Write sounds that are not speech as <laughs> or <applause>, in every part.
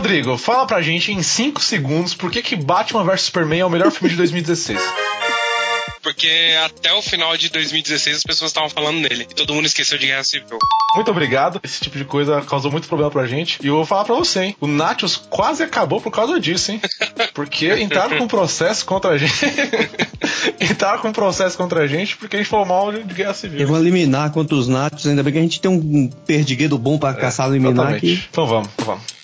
Rodrigo, fala pra gente em 5 segundos por que, que Batman vs Superman é o melhor filme de 2016. <laughs> Porque até o final de 2016 as pessoas estavam falando nele. E todo mundo esqueceu de Guerra Civil. Muito obrigado. Esse tipo de coisa causou muito problema pra gente. E eu vou falar pra você, hein? O Nachos quase acabou por causa disso, hein? <laughs> Porque entraram com processo contra a gente. <laughs> entraram com processo contra a gente porque a gente falou mal de Guerra Civil. Eu vou eliminar contra os Nachos. Ainda bem que a gente tem um perdigueiro bom pra caçar e eliminar aqui. Então vamos, então vamos.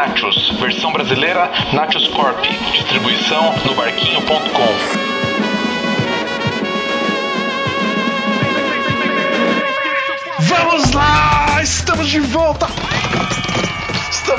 Nachos, versão brasileira Nachos Corp, distribuição no barquinho.com. Vamos lá! Estamos de volta!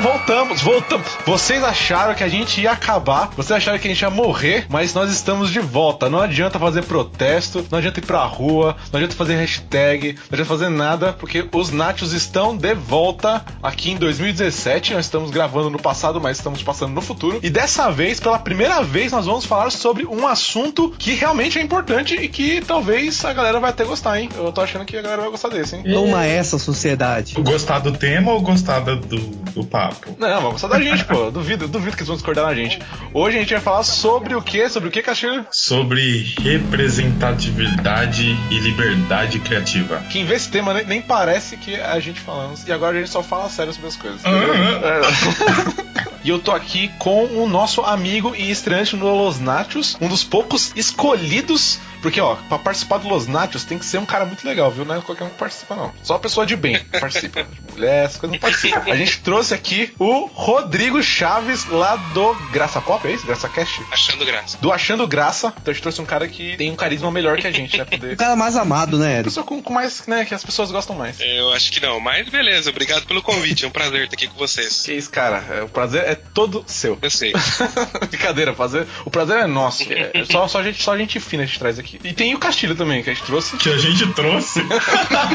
Voltamos, voltamos. Vocês acharam que a gente ia acabar, vocês acharam que a gente ia morrer, mas nós estamos de volta. Não adianta fazer protesto, não adianta ir pra rua, não adianta fazer hashtag, não adianta fazer nada, porque os Nachos estão de volta aqui em 2017. Nós estamos gravando no passado, mas estamos passando no futuro. E dessa vez, pela primeira vez, nós vamos falar sobre um assunto que realmente é importante e que talvez a galera vai até gostar, hein? Eu tô achando que a galera vai gostar desse, hein? Toma essa, sociedade. Gostar do tema ou gostar do, do, do papo? Não, vamos gostar da gente, pô. Duvido, duvido que eles vão discordar na gente. Hoje a gente vai falar sobre o quê? Sobre o que, Castilho? Sobre representatividade e liberdade criativa. Que vê esse tema nem, nem parece que a gente falamos. E agora a gente só fala sério sobre as coisas. Uhum. É. <laughs> E eu tô aqui com o nosso amigo e estreante no Los Nachos, um dos poucos escolhidos. Porque, ó, pra participar do Los Nachos tem que ser um cara muito legal, viu? Não é qualquer um que participa, não. Só a pessoa de bem participa. Mulher, essas coisas não participam. A gente trouxe aqui o Rodrigo Chaves, lá do Graça Pop, é isso? Graça Cast? Achando graça. Do Achando Graça. Então a gente trouxe um cara que tem um carisma melhor que a gente, né? Poder... O <laughs> cara mais amado, né, Eric? Pessoa com, com mais, né? Que as pessoas gostam mais. Eu acho que não, mas beleza, obrigado pelo convite. É um prazer estar aqui com vocês. Que isso, cara. É, o prazer é todo seu. Eu sei. <laughs> Brincadeira, fazer. O prazer é nosso. <laughs> É, só, só, gente, só gente fina a gente traz aqui. E tem o Castilho também, que a gente trouxe. Que a gente trouxe.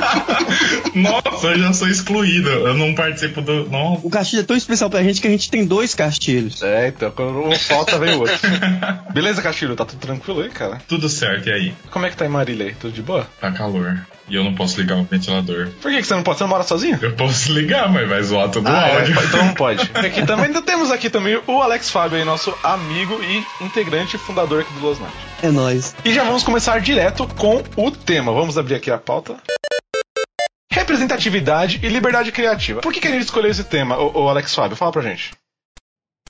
<laughs> Nossa, eu já sou excluído. Eu não participo do. Não. O Castilho é tão especial pra gente que a gente tem dois Castilhos. É, então, quando um falta, vem o outro. <laughs> Beleza, Castilho? Tá tudo tranquilo aí, cara? Tudo certo, e aí? Como é que tá em Marília aí? Tudo de boa? Tá calor. E eu não posso ligar o ventilador. Por que, que você não pode? Você não mora sozinho? Eu posso ligar, mas vai zoar todo o Ah, é, áudio. então não pode. <laughs> Aqui também ainda temos aqui também o Alex Fábio aí, nosso amigo e integrante e fundador aqui do Los Night. É nóis. E já vamos começar direto com o tema. Vamos abrir aqui a pauta. Representatividade e liberdade criativa. Por que, que a gente escolheu esse tema, o, o Alex Fábio? Fala pra gente.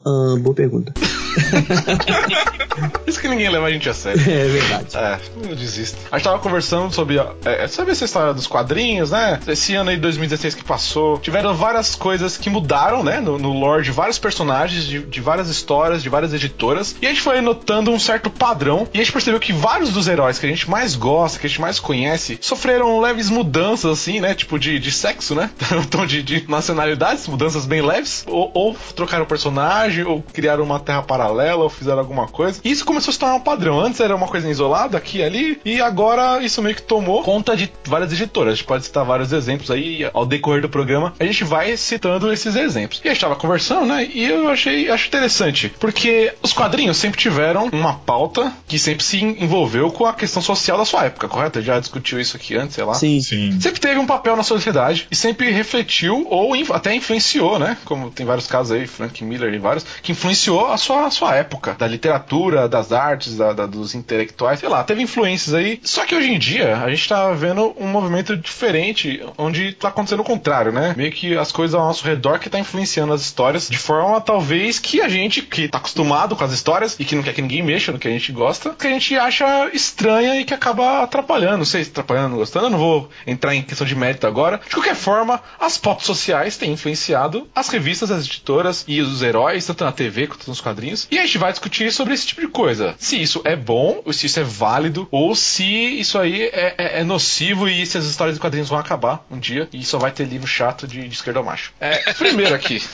Ah, boa pergunta. <laughs> <laughs> Isso que ninguém leva a gente a sério. É verdade. É, eu desisto. A gente tava conversando sobre, é, sobre essa história dos quadrinhos, né? Esse ano aí, 2016 que passou, tiveram várias coisas que mudaram, né? No, no lore de vários personagens, de, de várias histórias, de várias editoras. E a gente foi notando um certo padrão. E a gente percebeu que vários dos heróis que a gente mais gosta, que a gente mais conhece, sofreram leves mudanças, assim, né? Tipo de, de sexo, né? <laughs> Então, de, de nacionalidades, mudanças bem leves. Ou, ou trocaram o personagem, ou criaram uma terra paralela, ou fizeram alguma coisa. E isso começou a se tornar um padrão. Antes era uma coisa isolada, aqui e ali, e agora isso meio que tomou conta de várias editoras. A gente pode citar vários exemplos aí ao decorrer do programa. A gente vai citando esses exemplos. E a gente tava conversando, né? E eu achei acho interessante, porque os quadrinhos sempre tiveram uma pauta que sempre se envolveu com a questão social da sua época, correto? Já discutiu isso aqui antes, sei lá. Sim. Sim. Sempre teve um papel na sociedade e sempre refletiu ou até influenciou, né? Como tem vários casos aí, Frank Miller e vários, que influenciou a sua, a sua época, da literatura, das artes, da, da- dos intelectuais, sei lá, teve influências aí. Só que hoje em dia a gente tá vendo um movimento diferente, onde tá acontecendo o contrário, né? Meio que as coisas ao nosso redor que tá influenciando as histórias de forma talvez que a gente que tá acostumado com as histórias e que não quer que ninguém mexa no que a gente gosta, que a gente acha estranha e que acaba atrapalhando. Não sei se atrapalhando gostando, eu não vou entrar em questão de mérito agora. De qualquer forma, as pop sociais têm influenciado as revistas, as editoras e os heróis, tanto na TV quanto nos quadrinhos. E a gente vai discutir sobre esse tipo de coisa. Se isso é bom, ou se isso é válido, ou se isso aí é, é- é nocivo e se as histórias de quadrinhos vão acabar um dia e só vai ter livro chato de, de esquerda macho. É, primeiro aqui. <laughs>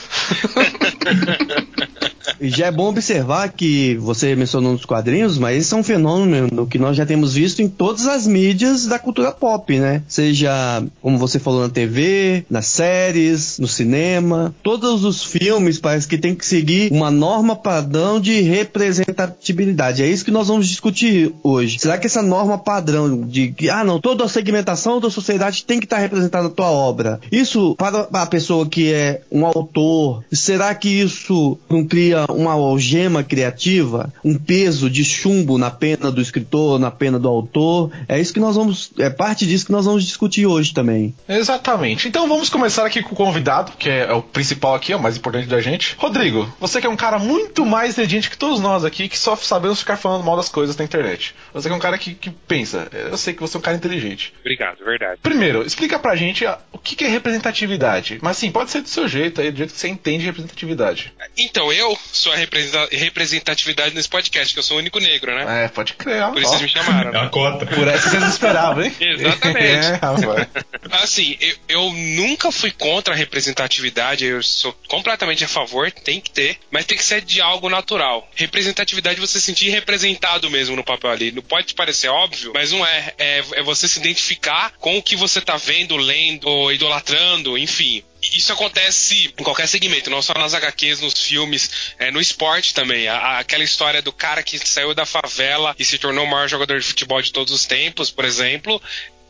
Já é bom observar que você mencionou nos quadrinhos, mas esse é um fenômeno que nós já temos visto em todas as mídias da cultura pop, né? Seja, como você falou, na TV, nas séries, no cinema. Todos os filmes parece que tem que seguir uma norma padrão de representatividade. É isso que nós vamos discutir hoje. Será que essa norma padrão de que, ah, não, toda a segmentação da sociedade tem que estar representada na tua obra. Isso, para a pessoa que é um autor, será que isso não cria uma algema criativa? Um peso de chumbo na pena do escritor, na pena do autor? É isso que nós vamos, é parte disso que nós vamos discutir hoje também. Exatamente. Então vamos começar aqui com o convidado, que é o principal aqui, é o mais importante da gente. Rodrigo, você que é um cara muito mais inteligente que todos nós aqui, que só sabemos ficar falando mal das coisas na internet. Você que é um cara que, que pensa. Eu sei que você é um cara inteligente. Obrigado, verdade. Primeiro, explica pra gente o que que é representatividade. Mas sim, pode ser do seu jeito aí, do jeito que você entende representatividade. Então, eu a representa- representatividade nesse podcast, que eu sou o único negro, né? É, pode crer, ó. Por isso ó. vocês me chamaram. É né? uma cota. Por essa vocês esperavam, hein? <laughs> Exatamente. <laughs> É, rapaz. <laughs> Assim, eu, eu nunca fui contra a representatividade, eu sou completamente a favor, tem que ter, mas tem que ser de algo natural. Representatividade é você se sentir representado mesmo no papel ali. Não pode parecer óbvio, mas não é. É, é você se identificar com o que você tá vendo, lendo, idolatrando, enfim. Isso acontece em qualquer segmento, não só nas HQs, nos filmes, é, no esporte também. A- aquela história do cara que saiu da favela e se tornou o maior jogador de futebol de todos os tempos, por exemplo,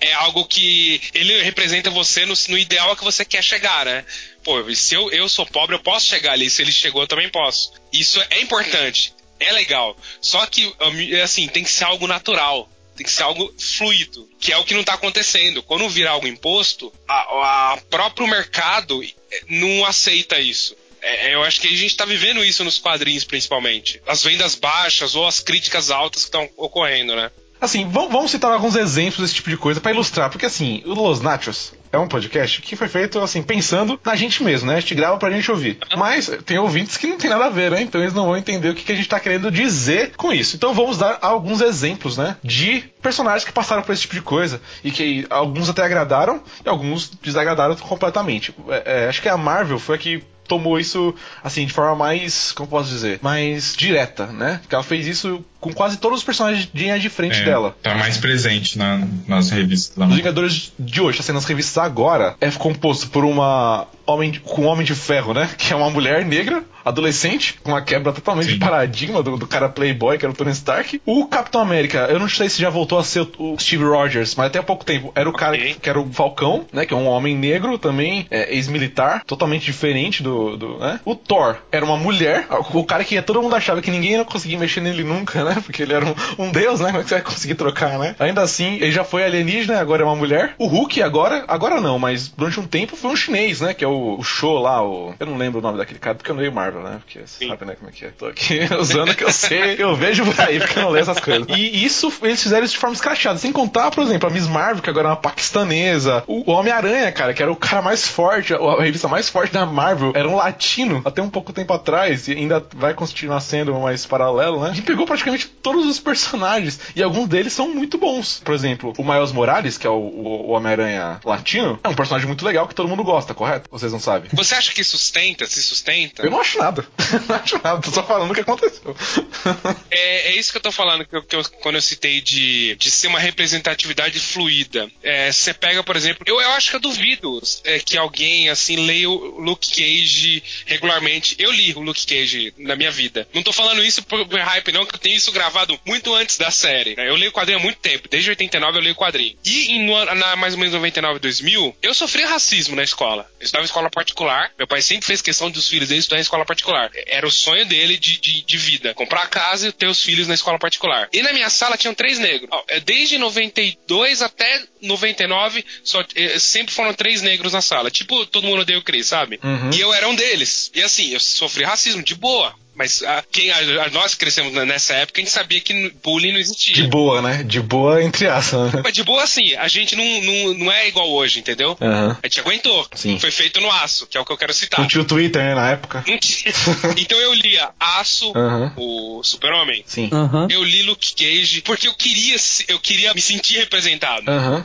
é algo que ele representa você no, no ideal que você quer chegar, né? Pô, se eu, eu sou pobre, eu posso chegar ali. Se ele chegou, eu também posso. Isso é importante, é legal. Só que, hum, assim, tem que ser algo natural. Tem que ser algo fluido, que é o que não está acontecendo. Quando vira algo imposto, a próprio mercado eh, não aceita isso. É, eu acho que a gente está vivendo isso nos quadrinhos, principalmente. As vendas baixas ou as críticas altas que estão ocorrendo, né? Assim, vamos, citar alguns exemplos desse tipo de coisa pra ilustrar, porque assim, o Los Nachos é um podcast que foi feito assim, pensando na gente mesmo, né? A gente grava pra gente ouvir. Mas tem ouvintes que não tem nada a ver, né? Então eles não vão entender o que, que a gente tá querendo dizer com isso. Então vamos dar alguns exemplos, né? De personagens que passaram por esse tipo de coisa e que alguns até agradaram e alguns desagradaram completamente. É, é, acho que a Marvel foi a que tomou isso assim de forma mais, como posso dizer, mais direta, né? Que ela fez isso com quase todos os personagens de linha de frente É, dela. Tá mais presente na- nas revistas da Os. Vingadores de hoje, tá sendo nas revistas agora, é composto por uma homem de- com um homem de ferro, né? <laughs> Que é uma mulher negra, adolescente, com uma quebra totalmente Sim. de paradigma do, do cara playboy, que era o Tony Stark. O Capitão América, eu não sei se já voltou a ser o, o Steve Rogers, mas até há pouco tempo era o cara Ok. que, que era o Falcão, né? Que é um homem negro também, é, ex-militar, totalmente diferente do, do né? O Thor era uma mulher, o cara que todo mundo achava que ninguém ia conseguir mexer nele nunca, né? Porque ele era um, um deus, né? Como é que você vai conseguir trocar, né? Ainda assim, ele já foi alienígena, agora é uma mulher. O Hulk agora, agora não, mas durante um tempo foi um chinês, né? Que é o, o Show lá, o... Eu não lembro o nome daquele cara, porque eu não leio Marvel, né? Porque você sabe, né, como é que é. Tô aqui <laughs> usando que eu sei, <laughs> eu vejo por aí, porque eu não leio essas coisas. E isso, eles fizeram isso de forma escrachada. Sem contar, por exemplo, a Miss Marvel, que agora é uma paquistanesa. O Homem-Aranha, cara, que era o cara mais forte, a a revista mais forte da Marvel, era um latino até um pouco tempo atrás, e ainda vai continuar sendo mais paralelo, né? E pegou praticamente todos os personagens, e alguns deles são muito bons. Por exemplo, o Miles Morales, que é o, o- Homem-Aranha latino, é um personagem muito legal que todo mundo gosta, correto? Vocês não sabem? Você acha que sustenta, se sustenta? Eu não acho nada. <laughs> não acho nada, tô só falando o que aconteceu. É, é isso que eu tô falando que eu- que eu- quando eu citei de, de ser uma representatividade fluida. É, Você pega, por exemplo, eu, eu acho que eu duvido é, que alguém assim leia o Luke Cage regularmente. Eu li o Luke Cage na minha vida. Não tô falando isso por, por hype, não, que eu tenho isso gravado muito antes da série. né? Eu leio quadrinho há muito tempo, desde 89 eu leio quadrinho. E em, na mais ou menos 99, 2000, eu sofri racismo na escola. Eu estudava em escola particular. Meu pai sempre fez questão dos filhos dele estudar em escola particular. Era o sonho dele de, de, de vida. Comprar a casa e ter os filhos na escola particular. E na minha sala tinham três negros. É, Desde 92 até 99, só, eh, sempre foram três negros na sala. Tipo, todo mundo odeia o Chris, sabe? E eu era um deles. E assim, eu sofri racismo de boa. Mas a, quem, a, a- nós crescemos nessa época, a gente sabia que bullying não existia. De boa, né? De boa entre aspas, né? Mas de boa, assim, a gente não, não, não é igual hoje, entendeu? Aham. A gente aguentou. Sim. Foi feito no aço, que é o que eu quero citar. Não tinha o Twitter, né, na época. Não tinha. <laughs> então eu lia Aço, Aham. o Super-Homem. Sim. Aham. Eu li Luke Cage porque eu queria, eu queria me sentir representado.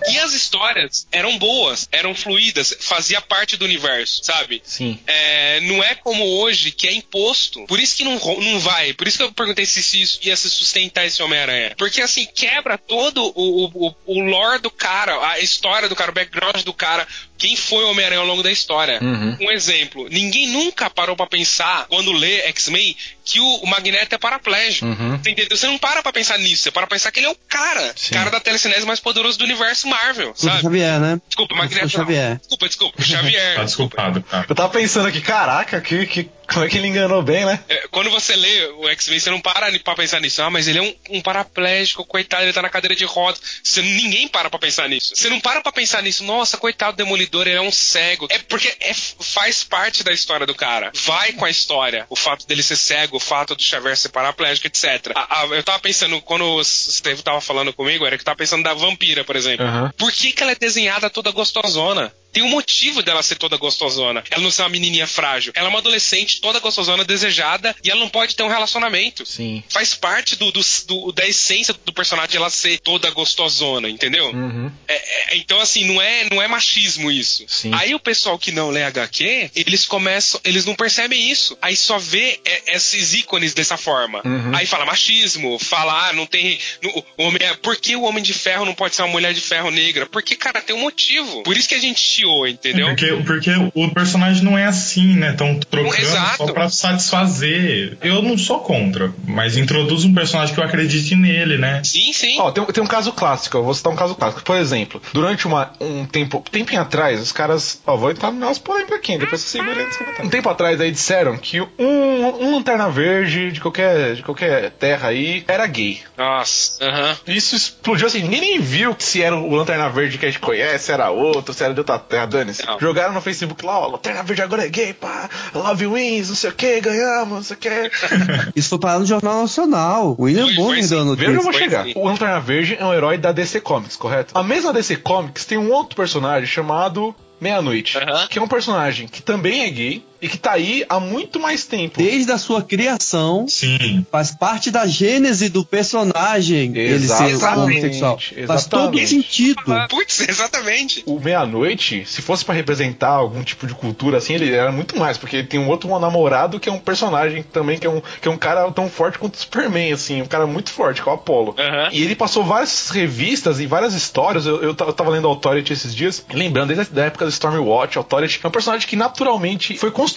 E as histórias eram boas, eram fluídas, fazia parte do universo, sabe? Sim. É, não é como hoje que é imposto. Por isso que não, não vai. Por isso que eu perguntei se, isso ia se sustentar esse Homem-Aranha. Porque assim, quebra todo o, o, o lore do cara, a história do cara, o background do cara, quem foi o Homem-Aranha ao longo da história. Uhum. Um exemplo, ninguém nunca parou pra pensar, quando lê X-Men, que o, o Magneto é paraplégico. Uhum. Você entendeu? Você não para pra pensar nisso, você para pra pensar que ele é o cara. Sim. Cara da telecinese mais poderoso do universo Marvel, sabe? Xavier, né? Desculpa, O Magneto. Xavier. Não. Desculpa, desculpa. Xavier. <laughs> Tá desculpado, tá. Eu tava pensando aqui, caraca, que, que, como é que ele enganou bem, né? É, Quando você lê o X-Men, você não para pra pensar nisso. Ah, mas ele é um, um paraplégico, coitado, ele tá na cadeira de rodas. Você, ninguém para pra pensar nisso. Você não para pra pensar nisso. Nossa, coitado do Demolidor, ele é um cego. É porque é, faz parte da história do cara. Vai com a história. O fato dele ser cego, o fato do Xavier ser paraplégico, etc. A- a- eu tava pensando, quando o Steve tava falando comigo, era que eu tava pensando da vampira, por exemplo. Aham. Por que, que ela é desenhada toda gostosona? Tem um motivo dela ser toda gostosona. Ela não ser uma menininha frágil. Ela é uma adolescente toda gostosona, desejada, e ela não pode ter um relacionamento. Sim. Faz parte do, do- do- da essência do personagem ela ser toda gostosona, entendeu? Uhum. É- é- então, assim, não é, não é machismo isso. Sim. Aí o pessoal que não lê HQ, eles começam, eles não percebem isso. Aí só vê é, esses ícones dessa forma. Uhum. Aí fala machismo, fala, ah, não tem. no- o homem, é- por que o homem de ferro não pode ser uma mulher de ferro negra? Porque, cara, tem um motivo. Por isso que a gente entendeu? Porque, porque o personagem não é assim, né? Estão trocando Exato. só pra satisfazer. Eu não sou contra, mas introduz um personagem que eu acredite nele, né? Sim, sim. Ó, tem, tem um caso clássico, eu vou citar um caso clássico. Por exemplo, durante uma, um tempo, tempinho atrás, os caras. Ó, vou entrar no nosso polêmico aqui, depois você segura aí. Um tempo atrás aí disseram que um, um lanterna verde de qualquer, de qualquer terra aí era gay. Nossa, aham. Isso explodiu assim, ninguém nem viu se era o Lanterna Verde que a gente conhece, se era outro, se era de outra terra, dane-se. Não. Jogaram no Facebook lá, ó, Lanterna Verde agora é gay, pá, Love Wins, não sei o que, ganhamos, não sei o que. <laughs> Isso foi parar no Jornal Nacional. O William Foi, Bonner deu a Veja onde eu notícia. vou chegar. sim. O Lanterna Verde é um herói da DC Comics, correto? A mesma DC Comics tem um outro personagem chamado Meia-Noite, Aham. que é um personagem que também é gay e que tá aí há muito mais tempo. Desde a sua criação, Sim. faz parte da gênese do personagem ele ser Exatamente, homossexual. Faz todo exatamente. sentido. Putz, exatamente. O Meia-Noite, se fosse pra representar algum tipo de cultura assim, ele era muito mais, porque ele tem um outro namorado que é um personagem também, que é um, que é um cara tão forte quanto o Superman, assim, um cara muito forte, que é o Apollo. Aham. E ele passou várias revistas e várias histórias. Eu, eu, eu tava lendo Authority esses dias, lembrando desde a época do Stormwatch, Authority é um personagem que naturalmente foi construído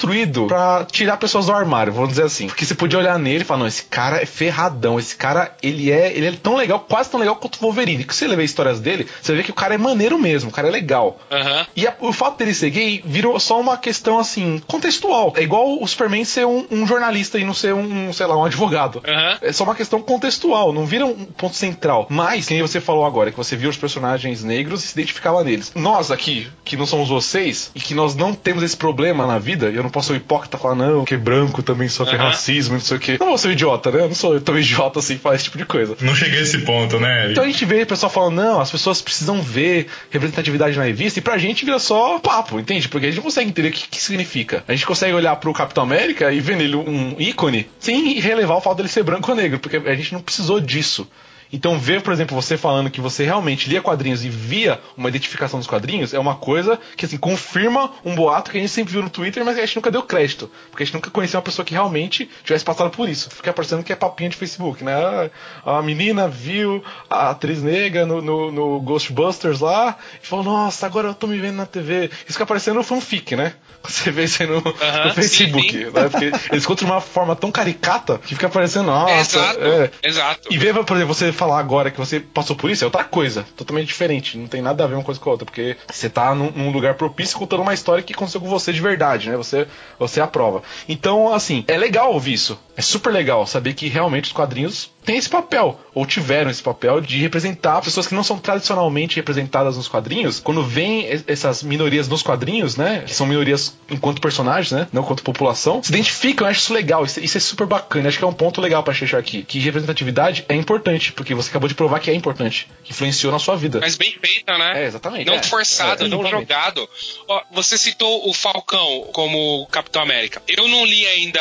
pra tirar pessoas do armário, vamos dizer assim. Porque você podia olhar nele e falar, não, esse cara é ferradão, esse cara, ele é, ele é tão legal, quase tão legal quanto o Wolverine. Que você lê histórias dele, você vê que o cara é maneiro mesmo, o cara é legal. Aham. E a- o fato dele ser gay virou só uma questão assim, contextual. É igual o Superman ser um, um jornalista e não ser um, sei lá, um advogado. Aham. É só uma questão contextual, não vira um ponto central. Mas, que nem você falou agora, que você viu os personagens negros e se identificava neles. Nós aqui, que não somos vocês, e que nós não temos esse problema na vida, e eu não posso ser um hipócrita falar, não, que branco também sofre Aham. racismo, não sei o quê. Não vou ser um idiota, né? Eu não sou tão <laughs> idiota assim, falar esse tipo de coisa. Não cheguei a esse ponto, né? Então a gente vê o pessoal falando, não, as pessoas precisam ver representatividade na revista, e pra gente vira só papo, entende? Porque a gente não consegue entender o que, que significa. A gente consegue olhar pro Capitão América e ver nele um ícone sem relevar o fato dele ser branco ou negro, porque a gente não precisou disso. Então, ver, por exemplo, você falando que você realmente lia quadrinhos e via uma identificação dos quadrinhos é uma coisa que, assim, confirma um boato que a gente sempre viu no Twitter, mas que a gente nunca deu crédito. Porque a gente nunca conheceu uma pessoa que realmente tivesse passado por isso. Fica parecendo que é papinha de Facebook, né? A menina viu a atriz negra no, no, no Ghostbusters lá e falou: Nossa, agora eu tô me vendo na TV. Isso fica parecendo um fanfic, né? <laughs> Você vê isso aí no, Aham, no Facebook. sim, sim. Né? Porque eles de uma forma tão caricata que fica parecendo, nossa. exato. é. Exato. E ver, por exemplo, você falar agora que você passou por isso é outra coisa, totalmente diferente. Não tem nada a ver uma coisa com a outra, porque você tá num, num lugar propício contando uma história que aconteceu com você de verdade, né? Você, você aprova. Então, assim, é legal ouvir isso. É super legal saber que realmente os quadrinhos têm esse papel, ou tiveram esse papel de representar pessoas que não são tradicionalmente representadas nos quadrinhos. Quando vem es- essas minorias nos quadrinhos, né? Que são minorias enquanto personagens, né? Não enquanto população, se identificam, eu acho isso legal. Isso, isso é super bacana. Acho que é um ponto legal pra deixar aqui. Que representatividade é importante, porque você acabou de provar que é importante. Que influenciou na sua vida. Mas bem feita, né? É, exatamente. Não é. forçado, É, não jogado. Ó, você citou o Falcão como Capitão América. Eu não li ainda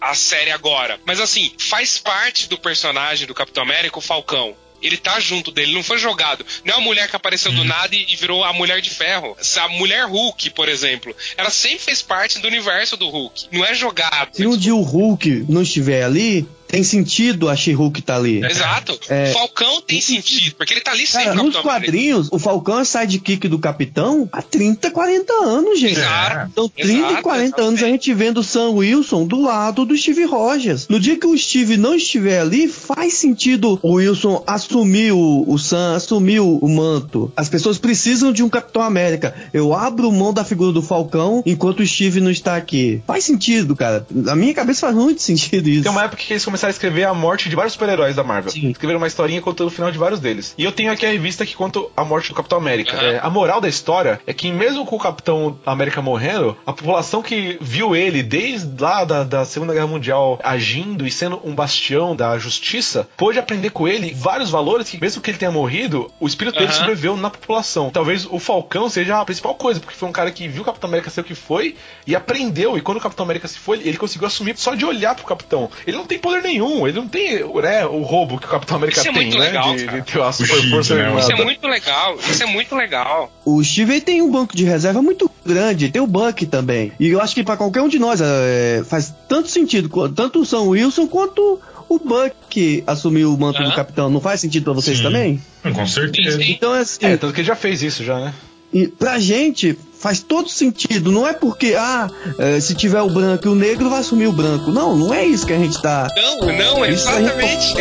a série agora, mas assim, faz parte do personagem do Capitão América o Falcão. Ele tá junto dele, não foi jogado. Não é uma mulher que apareceu do nada e, e virou a mulher de ferro. A mulher Hulk, por exemplo, ela sempre fez parte do universo do Hulk. Não é jogado. Se um dia o Hulk não estiver ali, tem sentido a She-Hulk tá ali. Exato. É. O Falcão tem sentido, porque ele tá ali Cara, sempre. nos Capitão América. quadrinhos, o Falcão é sidekick do Capitão há 30, 40 anos, gente. Exato. Então, 30 e Exato, 40 anos a gente vendo o Sam Wilson do lado do Steve Rogers. No dia que o Steve não estiver ali, faz sentido o Wilson assumir o, o Sam, assumir o, o manto. As pessoas precisam de um Capitão América. Eu abro mão da figura do Falcão enquanto o Steve não está aqui. Faz sentido, cara. Na minha cabeça faz muito <laughs> sentido isso. Tem uma época que eles começaram a escrever a morte de vários super-heróis da Marvel. Sim. Escreveram uma historinha contando o final de vários deles. E eu tenho aqui a revista que conta a morte do Capitão América. Aham. É, a moral da história é que mesmo com o Capitão América morrendo, a população que viu ele desde lá da, da Segunda Guerra Mundial agindo e sendo um bastião da justiça, pôde aprender com ele vários valores que mesmo que ele tenha morrido, o espírito dele Aham. sobreviveu na população. Talvez o Falcão seja a principal coisa, porque foi um cara que viu o Capitão América ser o que foi e aprendeu. E quando o Capitão América se foi, ele conseguiu assumir só de olhar pro Capitão. Ele não tem poder nenhum, ele não tem né, o roubo que o Capitão América Isso é tem, muito né? legal, de, cara. de ter super força né? Isso é muito legal, isso é muito legal. O Steve tem um banco de reserva muito grande, tem o Buck também. E eu acho que pra qualquer um de nós é, faz tanto sentido, tanto o Sam Wilson quanto o Buck assumir o manto do capitão. Não faz sentido pra vocês Sim. também? Com certeza. Então é assim, É, tanto que ele já fez isso já, né? e pra gente faz todo sentido. Não é porque, ah, é, se tiver o branco e o negro vai assumir o branco. Não, não é isso que a gente tá. Não, não, Isso aí- exatamente.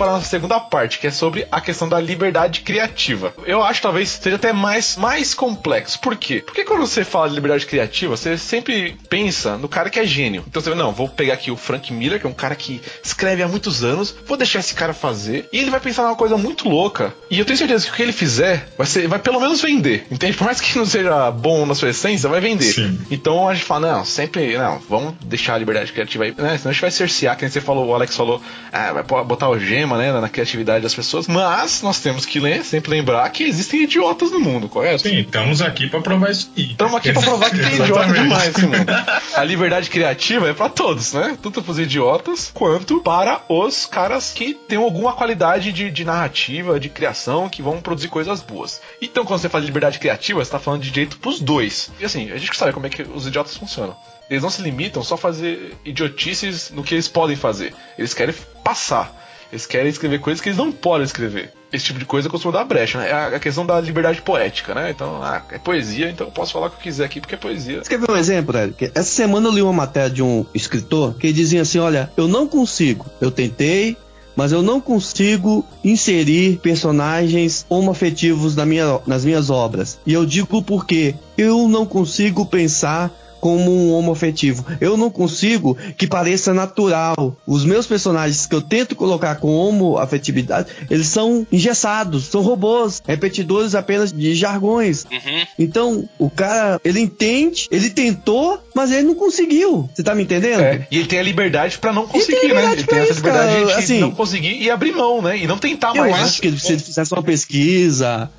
Para a nossa segunda parte, que é sobre a questão da liberdade criativa. Eu acho talvez seja até mais, mais complexo. Por quê? Porque quando você fala de liberdade criativa, você sempre pensa no cara que é gênio. Então você, não, vou pegar aqui o Frank Miller, que é um cara que escreve há muitos anos, vou deixar esse cara fazer, e ele vai pensar numa coisa muito louca. E eu tenho certeza que o que ele fizer vai, ser, vai pelo menos vender. Entende? Por mais que não seja bom na sua essência, vai vender. Sim. Então a gente fala, não, sempre, não, vamos deixar a liberdade criativa aí, né? Senão a gente vai cercear, que nem você falou, o Alex falou, ah, vai botar o gema, né, na criatividade das pessoas. Mas nós temos que né, sempre lembrar que existem idiotas no mundo, correto? Sim, estamos aqui pra provar isso aí. Estamos aqui pra provar que tem <laughs> idiota demais nesse mundo. A liberdade criativa é pra todos, né? Tanto pros idiotas quanto para os caras que têm alguma qualidade de, de narrativa, de criação, que vão produzir coisas boas. Então, quando você fala de liberdade criativa, você tá falando de direito pros dois. E assim, a gente sabe como é que os idiotas funcionam. Eles não se limitam só a fazer idiotices no que eles podem fazer. Eles querem passar. Eles querem escrever coisas que eles não podem escrever. Esse tipo de coisa costuma dar brecha, né? É a questão da liberdade poética, né? Então, ah, é poesia, então eu posso falar o que eu quiser aqui porque é poesia. Quer ver um exemplo, Eric? Essa semana eu li uma matéria de um escritor que dizia assim: olha, eu não consigo, eu tentei, mas eu não consigo inserir personagens homoafetivos na minha, nas minhas obras. E eu digo porque eu não consigo pensar como um homoafetivo. Eu não consigo que pareça natural. Os meus personagens que eu tento colocar com homoafetividade, eles são engessados, são robôs, repetidores apenas de jargões. Uhum. Então, o cara, ele entende, ele tentou, mas ele não conseguiu. Você tá me entendendo? É, e ele tem a liberdade pra não conseguir, né? Ele tem essa isso, liberdade cara. de Assim, não conseguir e abrir mão, né? E não tentar Eu mais. né? acho que se ele fizesse uma pesquisa.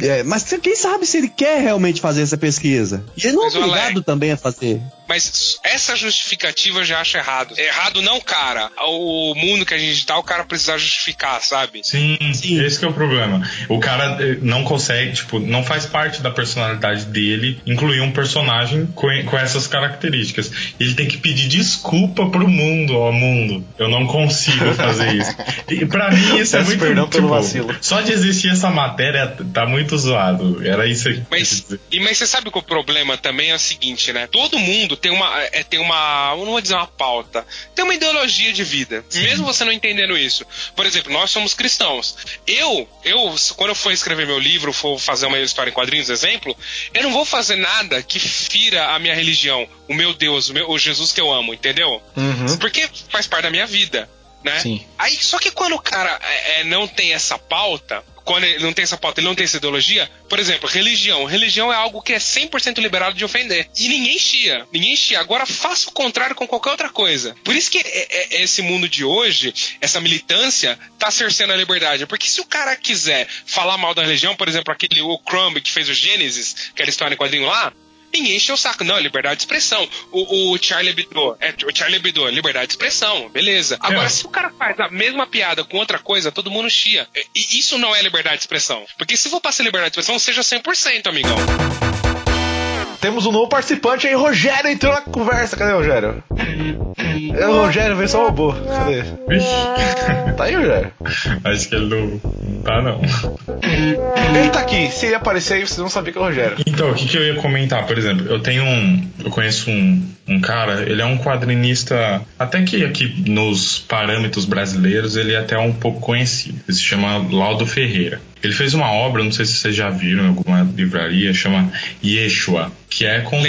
É, mas quem sabe se ele quer realmente fazer essa pesquisa? E ele não é Mas, ô, obrigado também a fazer. Mas essa justificativa eu já acho errado. Errado não, cara. O mundo que a gente tá, o cara precisa justificar, sabe? Sim, Sim. esse que é o problema. O cara eh, não consegue, tipo, não faz parte da personalidade dele incluir um personagem com, com essas características. Ele tem que pedir desculpa pro mundo, ó mundo. Eu não consigo fazer isso. <laughs> E pra mim isso é muito perdão pelo tipo, vacilo. Só de existir essa matéria tá muito zoado. Era isso eu Mas, e, mas você sabe que o problema também é o seguinte, né? Todo mundo tem uma, é, tem uma, eu não vou dizer uma pauta, tem uma ideologia de vida. Mesmo você não entendendo isso. Por exemplo, nós somos cristãos. Eu, eu, quando eu for escrever meu livro, for fazer uma história em quadrinhos, exemplo, eu não vou fazer nada que fira a minha religião, o meu Deus, o, meu, o Jesus que eu amo, entendeu? Uhum. Porque faz parte da minha vida. Né? Sim. Aí, só que quando o cara é, é, não tem essa pauta, quando ele não tem essa pauta, ele não tem essa ideologia, por exemplo, religião. Religião é algo que é 100% liberado de ofender. E ninguém chia. Ninguém chia. Agora faça o contrário com qualquer outra coisa. Por isso que é, é, esse mundo de hoje, essa militância, tá cerceando a liberdade. Porque se o cara quiser falar mal da religião, por exemplo, aquele o Crumb que fez o Gênesis, aquela história em quadrinho lá, ninguém encheu o saco. Não, liberdade de expressão. O, o Charlie Hebdo, é, o Charlie Hebdo, liberdade de expressão, beleza. Agora, É. se o cara faz a mesma piada com outra coisa, todo mundo chia. E isso não é liberdade de expressão. Porque se for pra ser liberdade de expressão, seja 100%, amigão. Temos um novo participante aí, Rogério entrou na conversa. Cadê o Rogério? É o Rogério, veio só o robô. Cadê? Vixe. Tá aí, Rogério? Acho que ele não, não tá, não. Ele tá aqui. Se ele aparecer aí, vocês vão saber que é o Rogério. Então, o que, que eu ia comentar? Por exemplo, eu tenho um. Eu conheço um, um cara, ele é um quadrinista, até que aqui nos parâmetros brasileiros, ele é até um pouco conhecido. Ele se chama Laudo Ferreira. Ele fez uma obra, não sei se vocês já viram em alguma livraria, chama Yeshua, que é contando.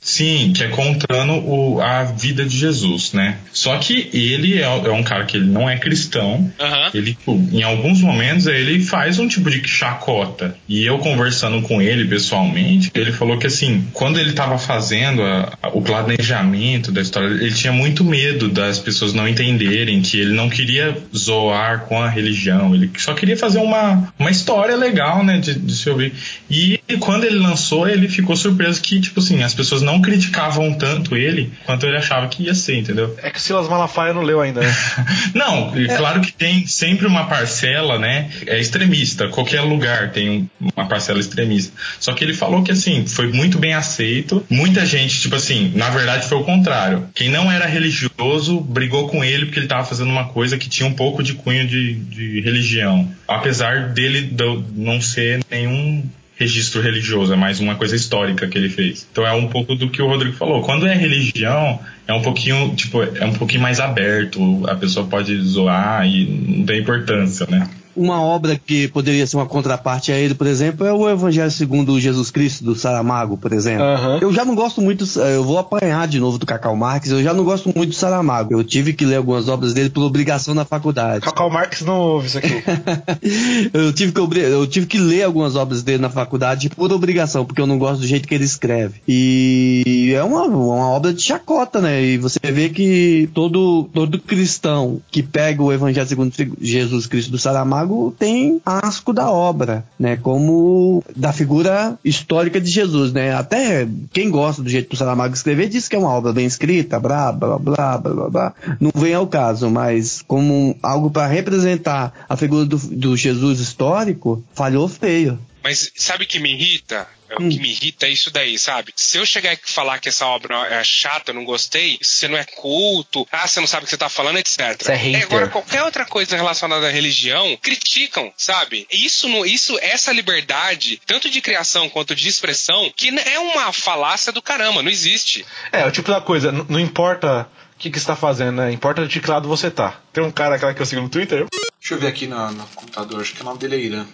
Sim, que é contando o, a vida de Jesus, né? Só que ele é, é um cara que ele não é cristão. Aham. Ele, tipo, em alguns momentos, ele faz um tipo de chacota. E eu conversando com ele pessoalmente, ele falou que assim, quando ele tava fazendo a- a- o planejamento da história, ele tinha muito medo das pessoas não entenderem que ele não queria zoar com a religião. Ele só queria fazer uma, uma história legal, né, de, de se ouvir. E quando ele lançou, ele ficou surpreso que, tipo assim, as pessoas não criticavam tanto ele quanto ele achava que ia ser, entendeu? É que o Silas Malafaia não leu ainda, né? <laughs> Não, e claro que tem sempre uma parcela, né? É extremista. Qualquer lugar tem um- uma parcela extremista. Só que ele falou que, assim, foi muito bem aceito. Muita gente, tipo assim, na verdade foi o contrário. Quem não era religioso brigou com ele porque ele tava fazendo uma coisa que tinha um pouco de cunho de, de religião. Apesar dele do- não ser nenhum registro religioso, é mais uma coisa histórica que ele fez. Então é um pouco do que o Rodrigo falou. Quando é religião, é um pouquinho, tipo, é um pouquinho mais aberto, a pessoa pode zoar e não tem importância, né? Uma obra que poderia ser uma contraparte a ele, por exemplo, é o Evangelho segundo Jesus Cristo, do Saramago, por exemplo. Aham. Eu já não gosto muito, eu vou apanhar de novo do Cacau Marques, eu já não gosto muito do Saramago. Eu tive que ler algumas obras dele por obrigação na faculdade. Cacau Marques não ouve isso aqui. <laughs> eu, tive que, eu tive que ler algumas obras dele na faculdade por obrigação, porque eu não gosto do jeito que ele escreve. E é uma, uma obra de chacota, né? E você vê que todo, todo cristão que pega o Evangelho segundo Jesus Cristo do Saramago tem asco da obra, né? Como da figura histórica de Jesus, né? Até quem gosta do jeito do Saramago escrever diz que é uma obra bem escrita, blá, blá, blá, blá, blá, blá. Não vem ao caso, mas como algo para representar a figura do, do Jesus histórico, falhou feio. Mas sabe o que me irrita? O Hum. que me irrita é isso daí, sabe? Se eu chegar e falar que essa obra é chata, eu não gostei, você não é culto, ah, você não sabe o que você tá falando, etc. Você é hater. agora, qualquer outra coisa relacionada à religião, criticam, sabe? Isso, não, isso, essa liberdade, tanto de criação quanto de expressão, que é uma falácia do caramba, não existe. É, o tipo da coisa, não importa o que, que você tá fazendo, né? Importa de que lado você tá. Tem um cara aquela que eu sigo no Twitter. Deixa eu ver aqui no, no computador, acho que o nome dele é Irã.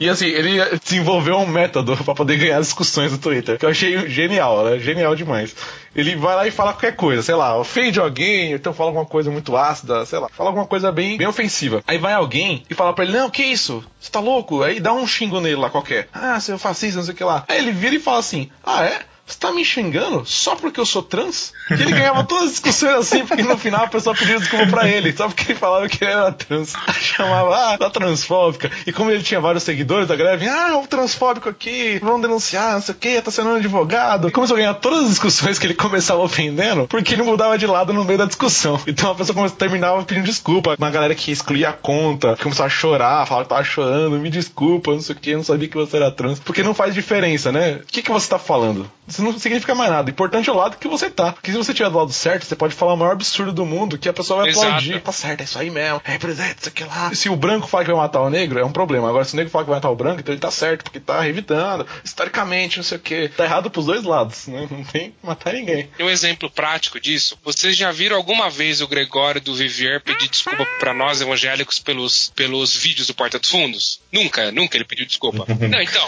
E assim, ele desenvolveu um método pra poder ganhar discussões no Twitter, que eu achei genial, né? Genial demais. Ele vai lá e fala qualquer coisa, sei lá, ofende alguém, então fala alguma coisa muito ácida, sei lá, fala alguma coisa bem, bem ofensiva. Aí vai alguém e fala pra ele, não, que isso? Você tá louco? Aí dá um xingo nele lá qualquer. Ah, seu fascista, não sei o que lá. Aí ele vira e fala assim, ah, é? Você tá me xingando só porque eu sou trans? Que ele ganhava todas as discussões assim, porque no final a pessoa pedia desculpa pra ele, só porque ele falava que ele era trans. Chamava, ah, tá transfóbica. E como ele tinha vários seguidores da greve, ah, o transfóbico aqui, vão denunciar, não sei o que, tá sendo um advogado. Começou a ganhar todas as discussões que ele começava ofendendo, porque ele mudava de lado no meio da discussão. Então a pessoa terminava pedindo desculpa. Uma galera que excluía a conta, começava a chorar, falava que tava chorando, me desculpa, não sei o que, não sabia que você era trans. Porque não faz diferença, né? O que, que você tá falando? Isso não significa mais nada. O importante é o lado que você tá. Porque se você estiver do lado certo, você pode falar o maior absurdo do mundo que a pessoa vai Exato. aplaudir. Tá certo, é isso aí mesmo. Representa isso aqui lá. Se o branco fala que vai matar o negro, é um problema. Agora, se o negro fala que vai matar o branco, então ele tá certo, porque tá revidando. Historicamente, não sei o que. Tá errado pros dois lados, né? Não tem que matar ninguém. E um exemplo prático disso, vocês já viram alguma vez o Gregório do Vivier pedir desculpa pra nós evangélicos pelos, pelos vídeos do Porta dos Fundos? Nunca, nunca ele pediu desculpa. Não, então,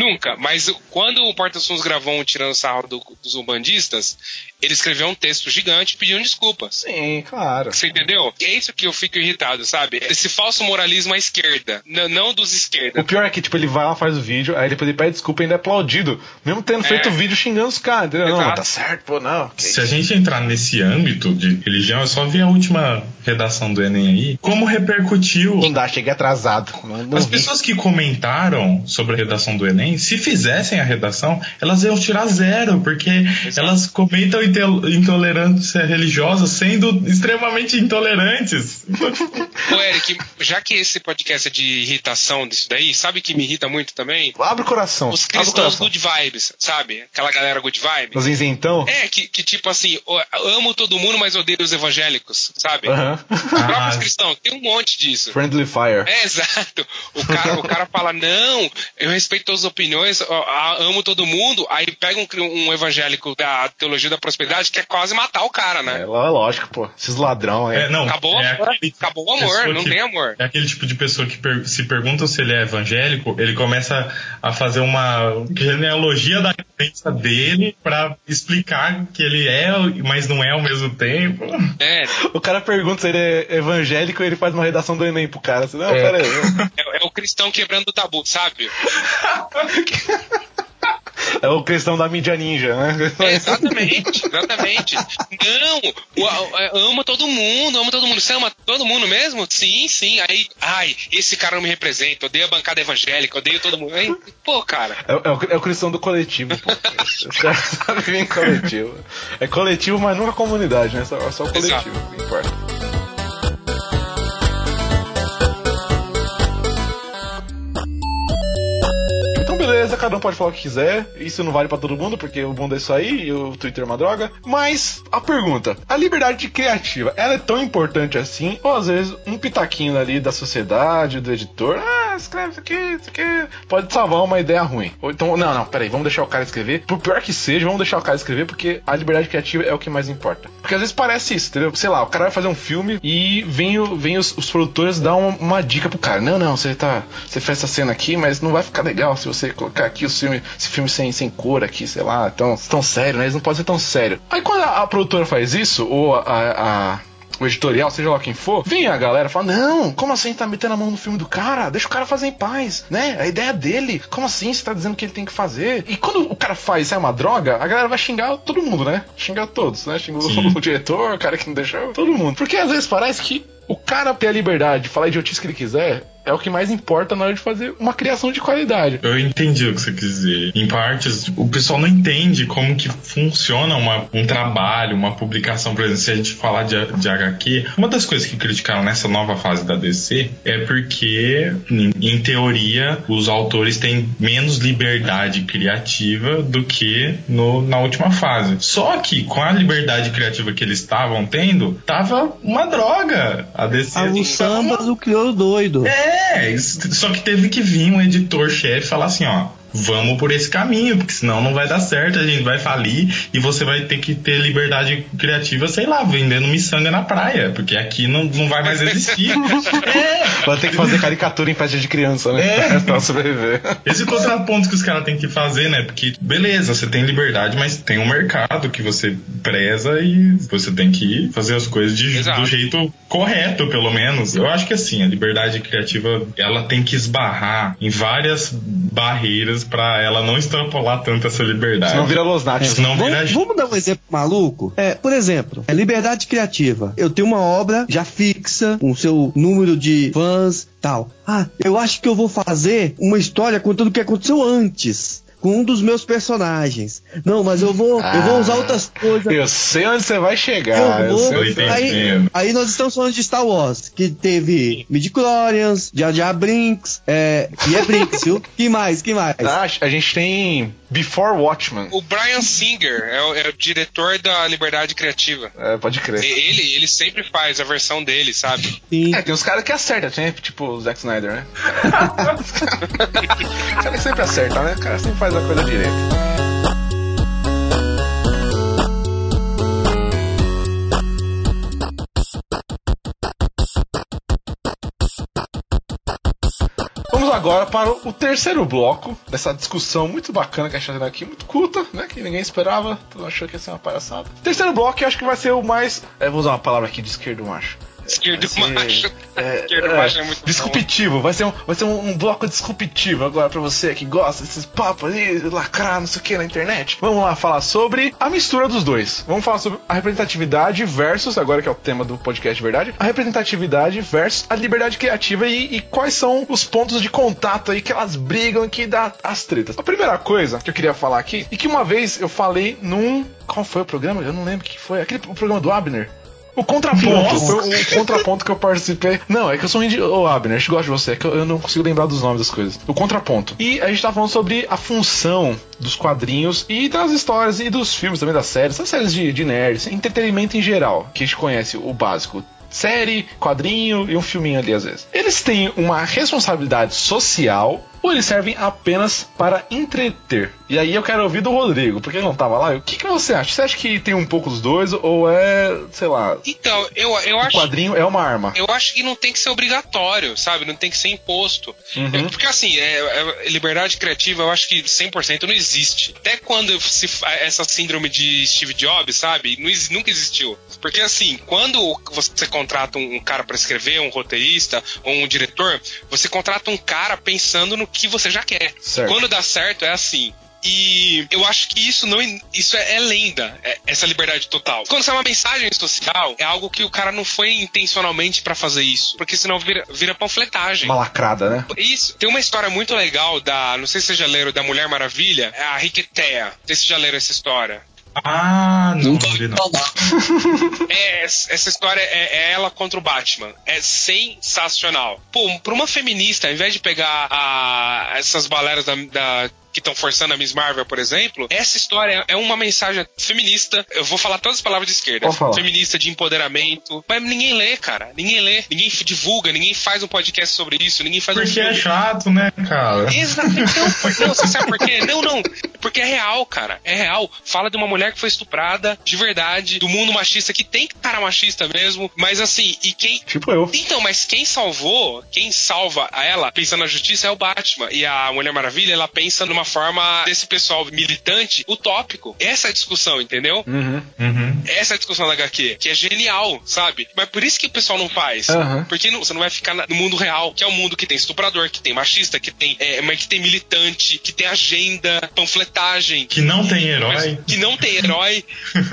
nunca. Mas quando o Porta Fundos gravou um sarro do- dos umbandistas, Ele escreveu um texto gigante pedindo desculpas. Sim, claro. Você entendeu? É isso que eu fico irritado, sabe? Esse falso moralismo à esquerda, não dos esquerda. O pior é que, tipo, ele vai lá, faz o vídeo, aí depois ele pede desculpa e ainda é aplaudido. Mesmo tendo É. feito o vídeo xingando os caras, entendeu? Não, Exato. tá certo, pô, não. Se a gente entrar nesse âmbito de religião, é só ver a última redação do Enem aí. Como repercutiu. Não dá, cheguei atrasado. Não, não As vi. pessoas que comentaram sobre a redação do Enem, se fizessem a redação, elas iam tirar zero, porque elas comentam intel- intolerância religiosa sendo extremamente intolerantes. Ô, Eric, já que esse podcast é de irritação disso daí, sabe que me irrita muito também? Abre o coração. Os cristãos coração. good vibes, sabe? Aquela galera good vibes. Os isentão? É, que, que tipo assim, amo todo mundo, mas odeio os evangélicos, sabe? Aham. Os próprios Ah. cristãos, tem um monte disso. Friendly Fire. É, exato. O cara, o cara fala, não, eu respeito todas as opiniões, amo todo mundo, aí pega um, um evangélico da teologia da prosperidade que quer quase matar o cara, É, né? lá- lógico, pô. Esses ladrão aí. É, não, Acabou, é acabou o amor, pessoa não que- tem amor. É aquele tipo de pessoa que per- se pergunta se ele é evangélico, ele começa a fazer uma genealogia da crença dele pra explicar que ele é, mas não é ao mesmo tempo. É, O cara pergunta se ele é evangélico e ele faz uma redação do Enem pro cara. Assim, não, É. pera aí. é, é o cristão quebrando o tabu, sabe? <laughs> É o cristão da mídia ninja, né? É, exatamente, exatamente. Não, o- a- amo todo mundo, amo todo mundo. Você ama todo mundo mesmo? Sim, sim. Aí, ai, esse cara não me representa, odeio a bancada evangélica, odeio todo mundo. Aí, pô, cara. É, é o, é o cristão do coletivo, pô. Os caras sabem em coletivo. É coletivo, mas nunca comunidade, né? Só, é só o coletivo, não importa. Beleza, cada um pode falar o que quiser. Isso não vale pra todo mundo, porque o mundo é isso aí e o Twitter é uma droga. Mas a pergunta: a liberdade criativa, ela é tão importante assim? Ou às vezes um pitaquinho ali da sociedade, do editor, ah, escreve isso aqui, isso aqui, pode salvar uma ideia ruim. Ou então, não, não, peraí, vamos deixar o cara escrever. Por pior que seja, vamos deixar o cara escrever, porque a liberdade criativa é o que mais importa. Porque às vezes parece isso, entendeu? Sei lá, o cara vai fazer um filme e vem, vem os, os produtores dar uma, uma dica pro cara. Não, não, você tá. Você fez essa cena aqui, mas não vai ficar legal se você colocar aqui o filme, esse filme sem, sem cor aqui, sei lá, tão, tão sério, né? Eles não podem ser tão sério. Aí quando a, a produtora faz isso, ou a- a- a o editorial, seja lá quem for, vem a galera e fala: Não, como assim tá metendo a mão no filme do cara? Deixa o cara fazer em paz, né? A ideia dele. Como assim você tá dizendo que ele tem que fazer? E quando o cara faz é uma droga, a galera vai xingar todo mundo, né? Xingar todos, né? Xinga o, Sim. <laughs> o diretor, o cara que não deixou, todo mundo. Porque às vezes parece que o cara ter a liberdade de falar a idiotice que ele quiser é o que mais importa na hora de fazer uma criação de qualidade. Eu entendi o que você quis dizer. Em partes, o pessoal não entende como que funciona uma- um trabalho, uma publicação. Por exemplo, se a gente falar de, de HQ, uma das coisas que criticaram nessa nova fase da DC é porque, em, em teoria, os autores têm menos liberdade criativa do que no- na última fase. Só que com a liberdade criativa que eles estavam tendo, tava uma droga. A DC Ah, o tava uma samba do crioulo doido. é, isso- só que teve que vir um editor-chefe falar assim, ó. Vamos por esse caminho, porque senão não vai dar certo, a gente vai falir e você vai ter que ter liberdade criativa, sei lá, vendendo miçanga na praia, porque aqui não, não vai mais existir. <laughs> é, Vai ter que fazer caricatura em festa de criança, né? É. <laughs> pra sobreviver. esse contraponto que os caras têm que fazer, né? Porque, beleza, você tem liberdade, mas tem um mercado que você preza e você tem que fazer as coisas de- Exato. do jeito correto, pelo menos. Eu acho que assim, a liberdade criativa, ela tem que esbarrar em várias barreiras pra ela não extrapolar tanto essa liberdade. Senão vira Los Nachos. Senão vira Vamos, vamos dar um exemplo maluco? É, por exemplo, é liberdade criativa. Eu tenho uma obra já fixa, com o seu número de fãs, tal. Ah, eu acho que eu vou fazer uma história contando o que aconteceu antes. Com um dos meus personagens. Não, mas eu vou, eu vou usar outras coisas. Eu sei onde você vai chegar. Eu eu vou- sei vai aí, aí nós estamos falando de Star Wars, que teve Midichlorians, Jar Jar Brinks, é, e é Brinks, viu? <laughs> Que mais, que mais? Ah, a gente tem Before Watchmen. O Brian Singer é o, é o diretor da Liberdade Criativa. É, pode crer. Ele, ele sempre faz a versão dele, sabe? Sim. É, tem uns caras que acertam? Tipo o Zack Snyder, né? o cara que sempre acerta, né? O cara sempre faz a coisa direito. Vamos agora para o terceiro bloco dessa discussão muito bacana que a gente tá tendo aqui, muito culta, né? Que ninguém esperava, todo achou que ia ser uma palhaçada. Terceiro bloco, eu acho que vai ser o mais. É, vou usar uma palavra aqui de esquerdo macho. Esquerdo ser- macho. É, <laughs> Esquerdo é, macho é muito bom. disruptivo, vai ser, um, vai ser um, um bloco disruptivo agora pra você que gosta desses papos aí, lacrar, não sei o que na internet. Vamos lá falar sobre a mistura dos dois. Vamos falar sobre a representatividade versus, agora que é o tema do podcast de verdade, a representatividade versus a liberdade criativa e, e quais são os pontos de contato aí que elas brigam e que dá as tretas. A primeira coisa que eu queria falar aqui, e que uma vez eu falei num. Qual foi o programa? Eu não lembro o que foi. Aquele o programa do Abner. O contraponto, foi o contraponto que eu participei. Não, é que eu sou um indi... Ô, Abner, a gente gosta de você, é que eu, eu não consigo lembrar dos nomes das coisas. O contraponto. E a gente tá falando sobre a função dos quadrinhos e das histórias e dos filmes também, das séries, das séries de, de nerds, entretenimento em geral, que a gente conhece o básico. Série, quadrinho e um filminho ali às vezes. Eles têm uma responsabilidade social ou eles servem apenas para entreter? E aí eu quero ouvir do Rodrigo, porque ele não tava lá. O que, que você acha? Você acha que tem um pouco dos dois ou é, sei lá, Então, eu, eu o acho. quadrinho é uma arma? Eu acho que não tem que ser obrigatório, sabe? Não tem que ser imposto. Uhum. É, porque assim, é, é- liberdade criativa eu acho que 100% não existe. Até quando se, essa síndrome de Steve Jobs, sabe? Não nunca existiu. Porque assim, quando você contrata um, cara pra escrever, um roteirista ou um diretor, você contrata um cara pensando no que você já quer. Certo. Quando dá certo, é assim. E eu acho que isso não isso é, é lenda, é- essa liberdade total. Quando sai uma mensagem social, é algo que o cara não foi intencionalmente pra fazer isso, porque senão vira, vira panfletagem. Uma lacrada, né? Isso. Tem uma história muito legal da, não sei se vocês já leram, da Mulher Maravilha, é a Riqueteia. Não sei se vocês já leram essa história. Ah, não, não vi não. <laughs> É, essa história é, é ela contra o Batman. É sensacional. Pô, pra uma feminista, ao invés de pegar a- essas baleras da. da- que estão forçando a Miss Marvel, por exemplo, essa história é uma mensagem feminista. Eu vou falar todas as palavras de esquerda. Feminista de empoderamento. Mas ninguém lê, cara. Ninguém lê. Ninguém divulga. Ninguém faz um podcast sobre isso. Ninguém faz um Porque é filme. chato, né, cara? Exatamente. <laughs> Não, você sabe por quê? Não, não. Porque é real, cara. É real. Fala de uma mulher que foi estuprada de verdade, do mundo machista, que tem cara machista mesmo. Mas assim, e quem. Tipo eu. Então, mas quem salvou, quem salva a ela pensando na justiça é o Batman. E a Mulher Maravilha, ela pensa numa forma desse pessoal militante utópico. Essa é a discussão, entendeu? Uhum. Uhum. Essa é a discussão da HQ, que é genial, sabe? Mas por isso que o pessoal não faz. Aham. Porque não- você não vai ficar no mundo real, que é um mundo que tem estuprador, que tem machista, que tem, é, mas que tem militante, que tem agenda, Que não tem Mas herói. que não tem herói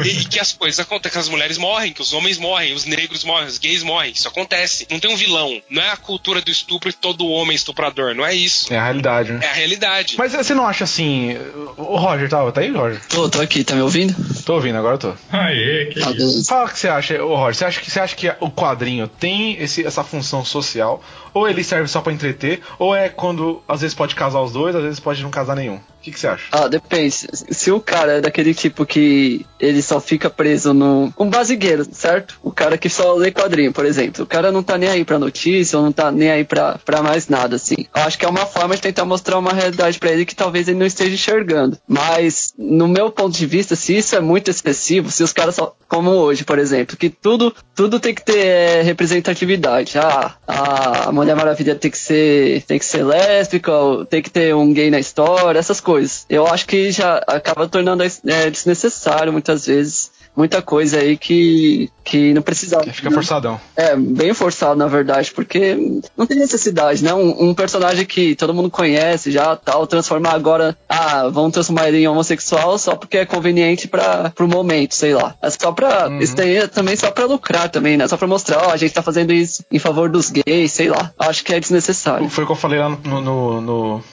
e, <laughs> que as coisas acontecem, que as mulheres morrem, que os homens morrem, os negros morrem, os gays morrem. Isso acontece. Não tem um vilão. Não é a cultura do estupro e todo homem estuprador. Não é isso. É a realidade, né? É a realidade. Mas você não acha assim. O Roger tá, tá aí, Roger? Tô, tô aqui, tá me ouvindo? Tô ouvindo, agora eu tô. Aê, que Ah. Fala o que você acha, ô Roger. Você acha que, você acha que o quadrinho tem esse, essa função social? Ou ele serve só pra entreter? Ou é quando às vezes pode casar os dois, às vezes pode não casar nenhum? O que, que você acha? Ah, depende. Se o cara é daquele tipo que ele só fica preso no. Um basigueiro, certo? O cara que só lê quadrinho, por exemplo. O cara não tá nem aí pra notícia, ou não tá nem aí pra, pra mais nada, assim. Eu acho que é uma forma de tentar mostrar uma realidade pra ele que talvez ele não esteja enxergando. Mas, no meu ponto de vista, se isso é muito excessivo, se os caras só. Como hoje, por exemplo, que tudo, tudo tem que ter é, representatividade. Ah, a Mulher Maravilha tem que ser, tem que ser lésbica, tem que ter um gay na história, essas coisas. Eu acho que já acaba tornando é, desnecessário muitas vezes. Muita coisa aí que, que não precisava. Fica forçadão. É, bem forçado, na verdade, porque não tem necessidade, né? Um, um personagem que todo mundo conhece já, tal, transformar agora, ah, vamos transformar ele em homossexual só porque é conveniente para pro momento, sei lá. É só pra, Uhum. isso daí é também só pra lucrar também, né? Só pra mostrar, ó, a gente tá fazendo isso em favor dos gays, sei lá. Acho que é desnecessário. Foi o que eu falei lá no. no, no-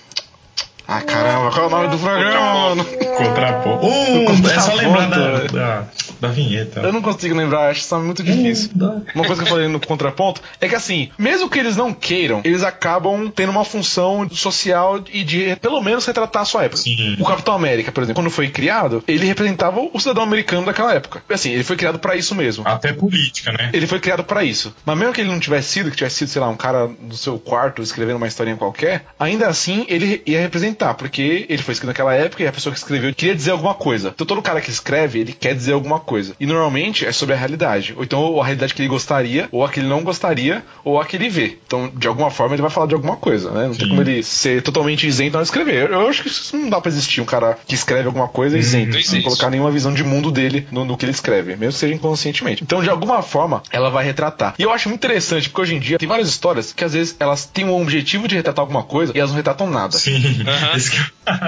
Ah, caramba, qual é o nome do programa, mano? Contraponto. Uh, é só lembrar da, da, da vinheta. Eu não consigo lembrar, acho isso muito difícil. Uma coisa que eu falei no contraponto é que assim, mesmo que eles não queiram, eles acabam tendo uma função social e de pelo menos retratar a sua época. Sim. O Capitão América, por exemplo, quando foi criado, ele representava o cidadão americano daquela época. Assim, ele foi criado pra isso mesmo. Até política, né? Ele foi criado pra isso. Mas mesmo que ele não tivesse sido, que tivesse sido, sei lá, um cara do seu quarto escrevendo uma historinha qualquer, ainda assim ele ia representar, porque ele foi escrito naquela época e a pessoa que escreveu queria dizer alguma coisa. Então todo cara que escreve, ele quer dizer alguma coisa. Coisa. E normalmente é sobre a realidade. Ou então a realidade que ele gostaria, ou a que ele não gostaria, ou a que ele vê. Então, de alguma forma, ele vai falar de alguma coisa, né? Não tem como ele ser totalmente isento ao escrever. Eu, eu acho que isso não dá pra existir um cara que escreve alguma coisa isento, não sem colocar nenhuma visão de mundo dele no, no que ele escreve, mesmo que seja inconscientemente. Então, de alguma forma, ela vai retratar. E eu acho muito interessante, porque hoje em dia tem várias histórias que às vezes elas têm um objetivo de retratar alguma coisa e elas não retratam nada. Sim. <laughs>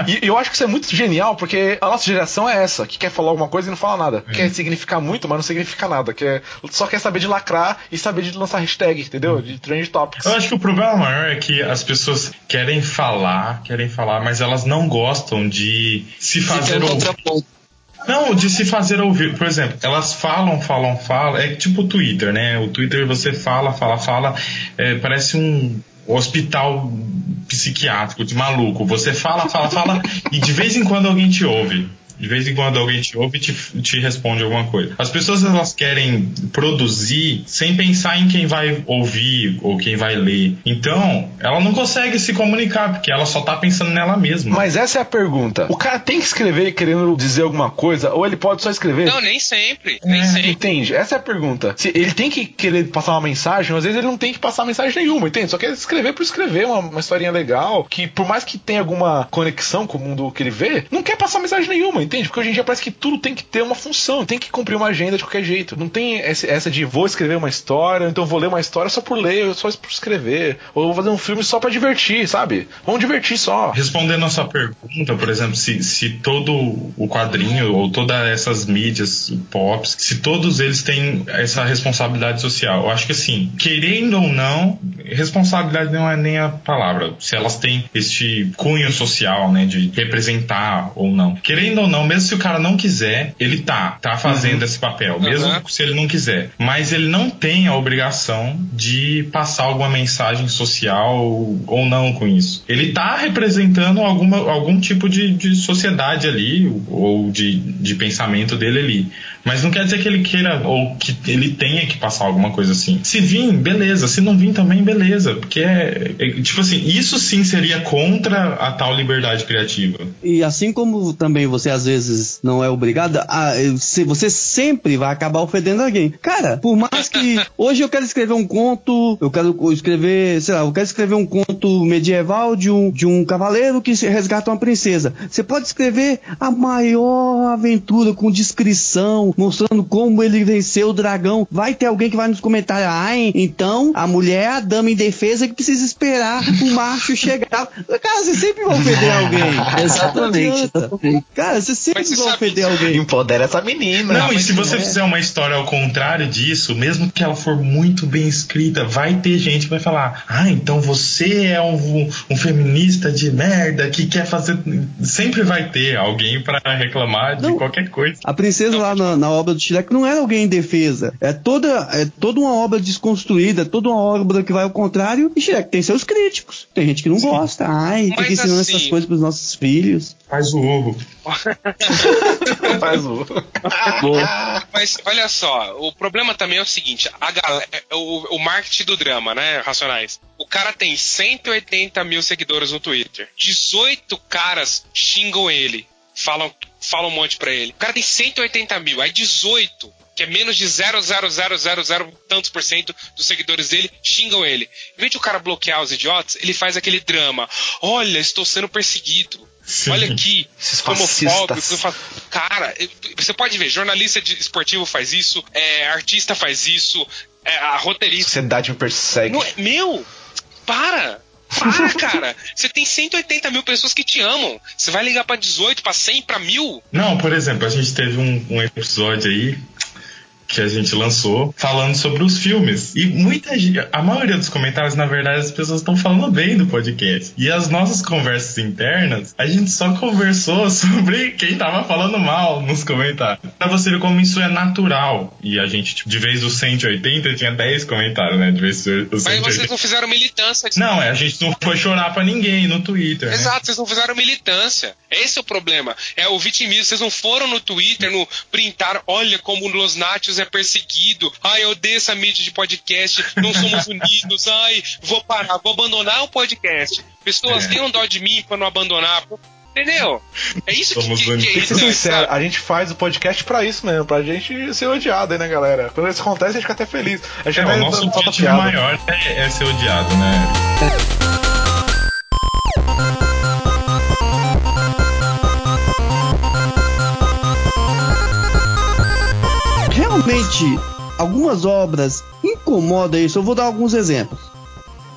E e eu acho que isso é muito genial, porque a nossa geração é essa, que quer falar alguma coisa e não fala nada. É. Quer significar muito, mas não significa nada. Quer, só quer saber de lacrar e saber de lançar hashtag, entendeu? De trend topics. Eu acho que o problema maior é que as pessoas querem falar, querem falar, mas elas não gostam de se fazer ouvir. Não, de se fazer ouvir. Por exemplo, elas falam, falam, falam. É tipo o Twitter, né? O Twitter você fala, fala, fala. é, parece um hospital psiquiátrico de maluco. Você fala, fala, fala <laughs> e de vez em quando alguém te ouve. De vez em quando alguém te ouve e te, te responde alguma coisa. As pessoas elas querem produzir sem pensar em quem vai ouvir ou quem vai ler. Então, ela não consegue se comunicar porque ela só tá pensando nela mesma. Mas essa é a pergunta. O cara tem que escrever querendo dizer alguma coisa, ou ele pode só escrever? Não, nem sempre. Nem É. sempre. Entende? Essa é a pergunta. Se ele tem que querer passar uma mensagem, às vezes ele não tem que passar mensagem nenhuma, entende? Só quer escrever por escrever uma, uma historinha legal, que por mais que tenha alguma conexão com o mundo que ele vê, não quer passar mensagem nenhuma, entende? Porque hoje em dia parece que tudo tem que ter uma função, tem que cumprir uma agenda de qualquer jeito. Não tem essa de vou escrever uma história, então vou ler uma história só por ler, só por escrever. Ou vou fazer um filme só pra divertir, sabe? Vamos divertir só. Respondendo a sua pergunta, por exemplo, se, se todo o quadrinho ou todas essas mídias pops, se todos eles têm essa responsabilidade social, eu acho que assim, querendo ou não, responsabilidade não é nem a palavra. Se elas têm este cunho social, né, de representar ou não. Querendo ou não, mesmo se o cara não quiser, ele tá, tá fazendo esse papel, mesmo Uhum. se ele não quiser. Mas ele não tem a obrigação de passar alguma mensagem social ou não com isso. Ele tá representando alguma, algum tipo de, de sociedade ali, ou de, de pensamento dele ali. Mas não quer dizer que ele queira ou que ele tenha que passar alguma coisa assim. Se vir, beleza. Se não vir também, beleza. Porque é, é- tipo assim, isso sim seria contra a tal liberdade criativa. E assim como também você às vezes não é obrigado, a, se- você sempre vai acabar ofendendo alguém. Cara, por mais que <laughs> hoje eu quero escrever um conto, eu quero escrever, sei lá, eu quero escrever um conto medieval de um, de um cavaleiro que resgata uma princesa. Você pode escrever a maior aventura com descrição, mostrando como ele venceu o dragão. Vai ter alguém que vai nos comentários, ai, então a mulher é a dama indefesa que precisa esperar o macho chegar. Cara, você sempre vai ofender <laughs> alguém. Exatamente. Cara, você sempre você vai ofender alguém. Empodera essa menina. Não, e se você é. fizer uma história ao contrário disso, mesmo que ela for muito bem escrita, vai ter gente que vai falar: Ah, então você é um, um feminista de merda que quer fazer. Sempre vai ter alguém pra reclamar de Não. qualquer coisa. A princesa lá na, na obra do Shrek não era alguém indefesa. É toda, é toda uma obra desconstruída, toda uma obra que vai ao contrário. E Shrek tem seus críticos. Tem gente que não gosta. Ai, fica ensinando assim- assim, essas coisas pros nossos filhos. Faz o ovo. <laughs> Faz o. <laughs> Mas olha só, o problema também é o seguinte: a galera, o, o marketing do drama, né, Racionais? O cara tem 180 mil seguidores no Twitter. 18 caras xingam ele. Falam, falam um monte pra ele. O cara tem 180 mil, aí 18, que é menos de 0,0000 tantos por cento dos seguidores dele, xingam ele. Em vez de o cara bloquear os idiotas, ele faz aquele drama. Olha, estou sendo perseguido. Sim. Olha aqui, homofóbico. Cara, você pode ver, jornalista de esportivo faz isso, é, artista faz isso, é, a roteirista. Sociedade me persegue. Não é- meu, para! Para, <laughs> cara! Você tem 180 mil pessoas que te amam. Você vai ligar pra 18, pra 100, pra mil? Não, por exemplo, a gente teve um, um episódio aí que a gente lançou falando sobre os filmes. E muita gente, a maioria dos comentários, na verdade, as pessoas estão falando bem do podcast. E as nossas conversas internas, a gente só conversou <laughs> sobre quem tava falando mal nos comentários. Pra você ver como isso é natural. E a gente, tipo, de vez dos 180, tinha 10 comentários, né? De vez dos Mas 180. vocês não fizeram militância. Não, é, a gente não foi chorar pra ninguém no Twitter. né? Exato, vocês não fizeram militância. Esse é o problema. É o vitimismo. Vocês não foram no Twitter, no printar, olha como o Los Nachos é perseguido. Ai, eu odeio essa mídia de podcast. Não somos <laughs> unidos. Ai, vou parar, vou abandonar o podcast. Pessoas É. tenham dó de mim pra não abandonar. Entendeu? É isso que, Somos que, que é unidos. Tem que ser sincero, sabe? a gente faz o podcast pra isso mesmo, pra gente ser odiado aí, né, galera? Quando isso acontece, a gente fica até feliz. A gente É, vai o nosso objetivo maior é, é ser odiado, né? Realmente, algumas obras incomodam isso. Eu vou dar alguns exemplos.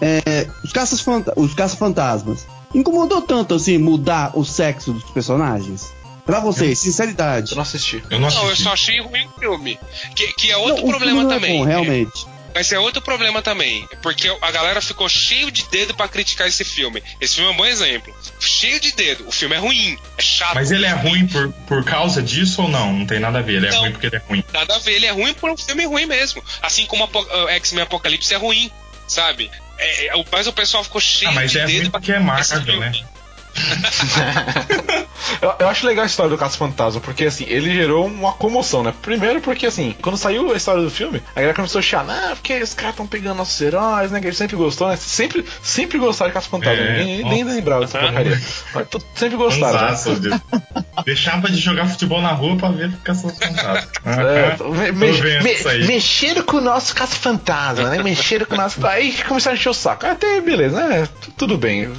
É, os caças fanta- os caça-fantasmas. Incomodou tanto assim mudar o sexo dos personagens? Pra vocês, sinceridade. Eu não assisti. Eu não Não, eu assisti. só achei ruim o filme. Que, que é outro Não, o problema é também. bom, realmente. Mas é outro problema também. Porque a galera ficou cheio de dedo pra criticar esse filme. Esse filme é um bom exemplo. Cheio de dedo. O filme é ruim. É chato. Mas ele é ruim por, por causa disso ou não? Não tem nada a ver. Ele é Não. ruim porque ele é ruim. Nada a ver. Ele é ruim por um filme ruim mesmo. Assim como uh, X-Men Apocalipse é ruim. Sabe? É, é, mas o pessoal ficou cheio Ah, mas de é dedo ruim pra porque é Marvel, filme. <laughs> Eu, eu acho legal a história do Caça Fantasma, porque assim, ele gerou uma comoção, né? Primeiro porque assim, quando saiu a história do filme, a galera começou a achar, ah, porque os caras estão pegando nossos heróis, né? Que gente sempre gostou, né? Sempre, sempre gostaram de Caça Fantasma. É, Ninguém ó. nem lembrava dessa porcaria. Mas sempre gostaram. né? <laughs> Deixava de jogar futebol na rua pra ver só fantasma. É, me- me- mexeram com o nosso caça-fantasma, né? Mexeram com o nosso. Aí começaram a encher o saco. Até beleza, né? Tudo bem.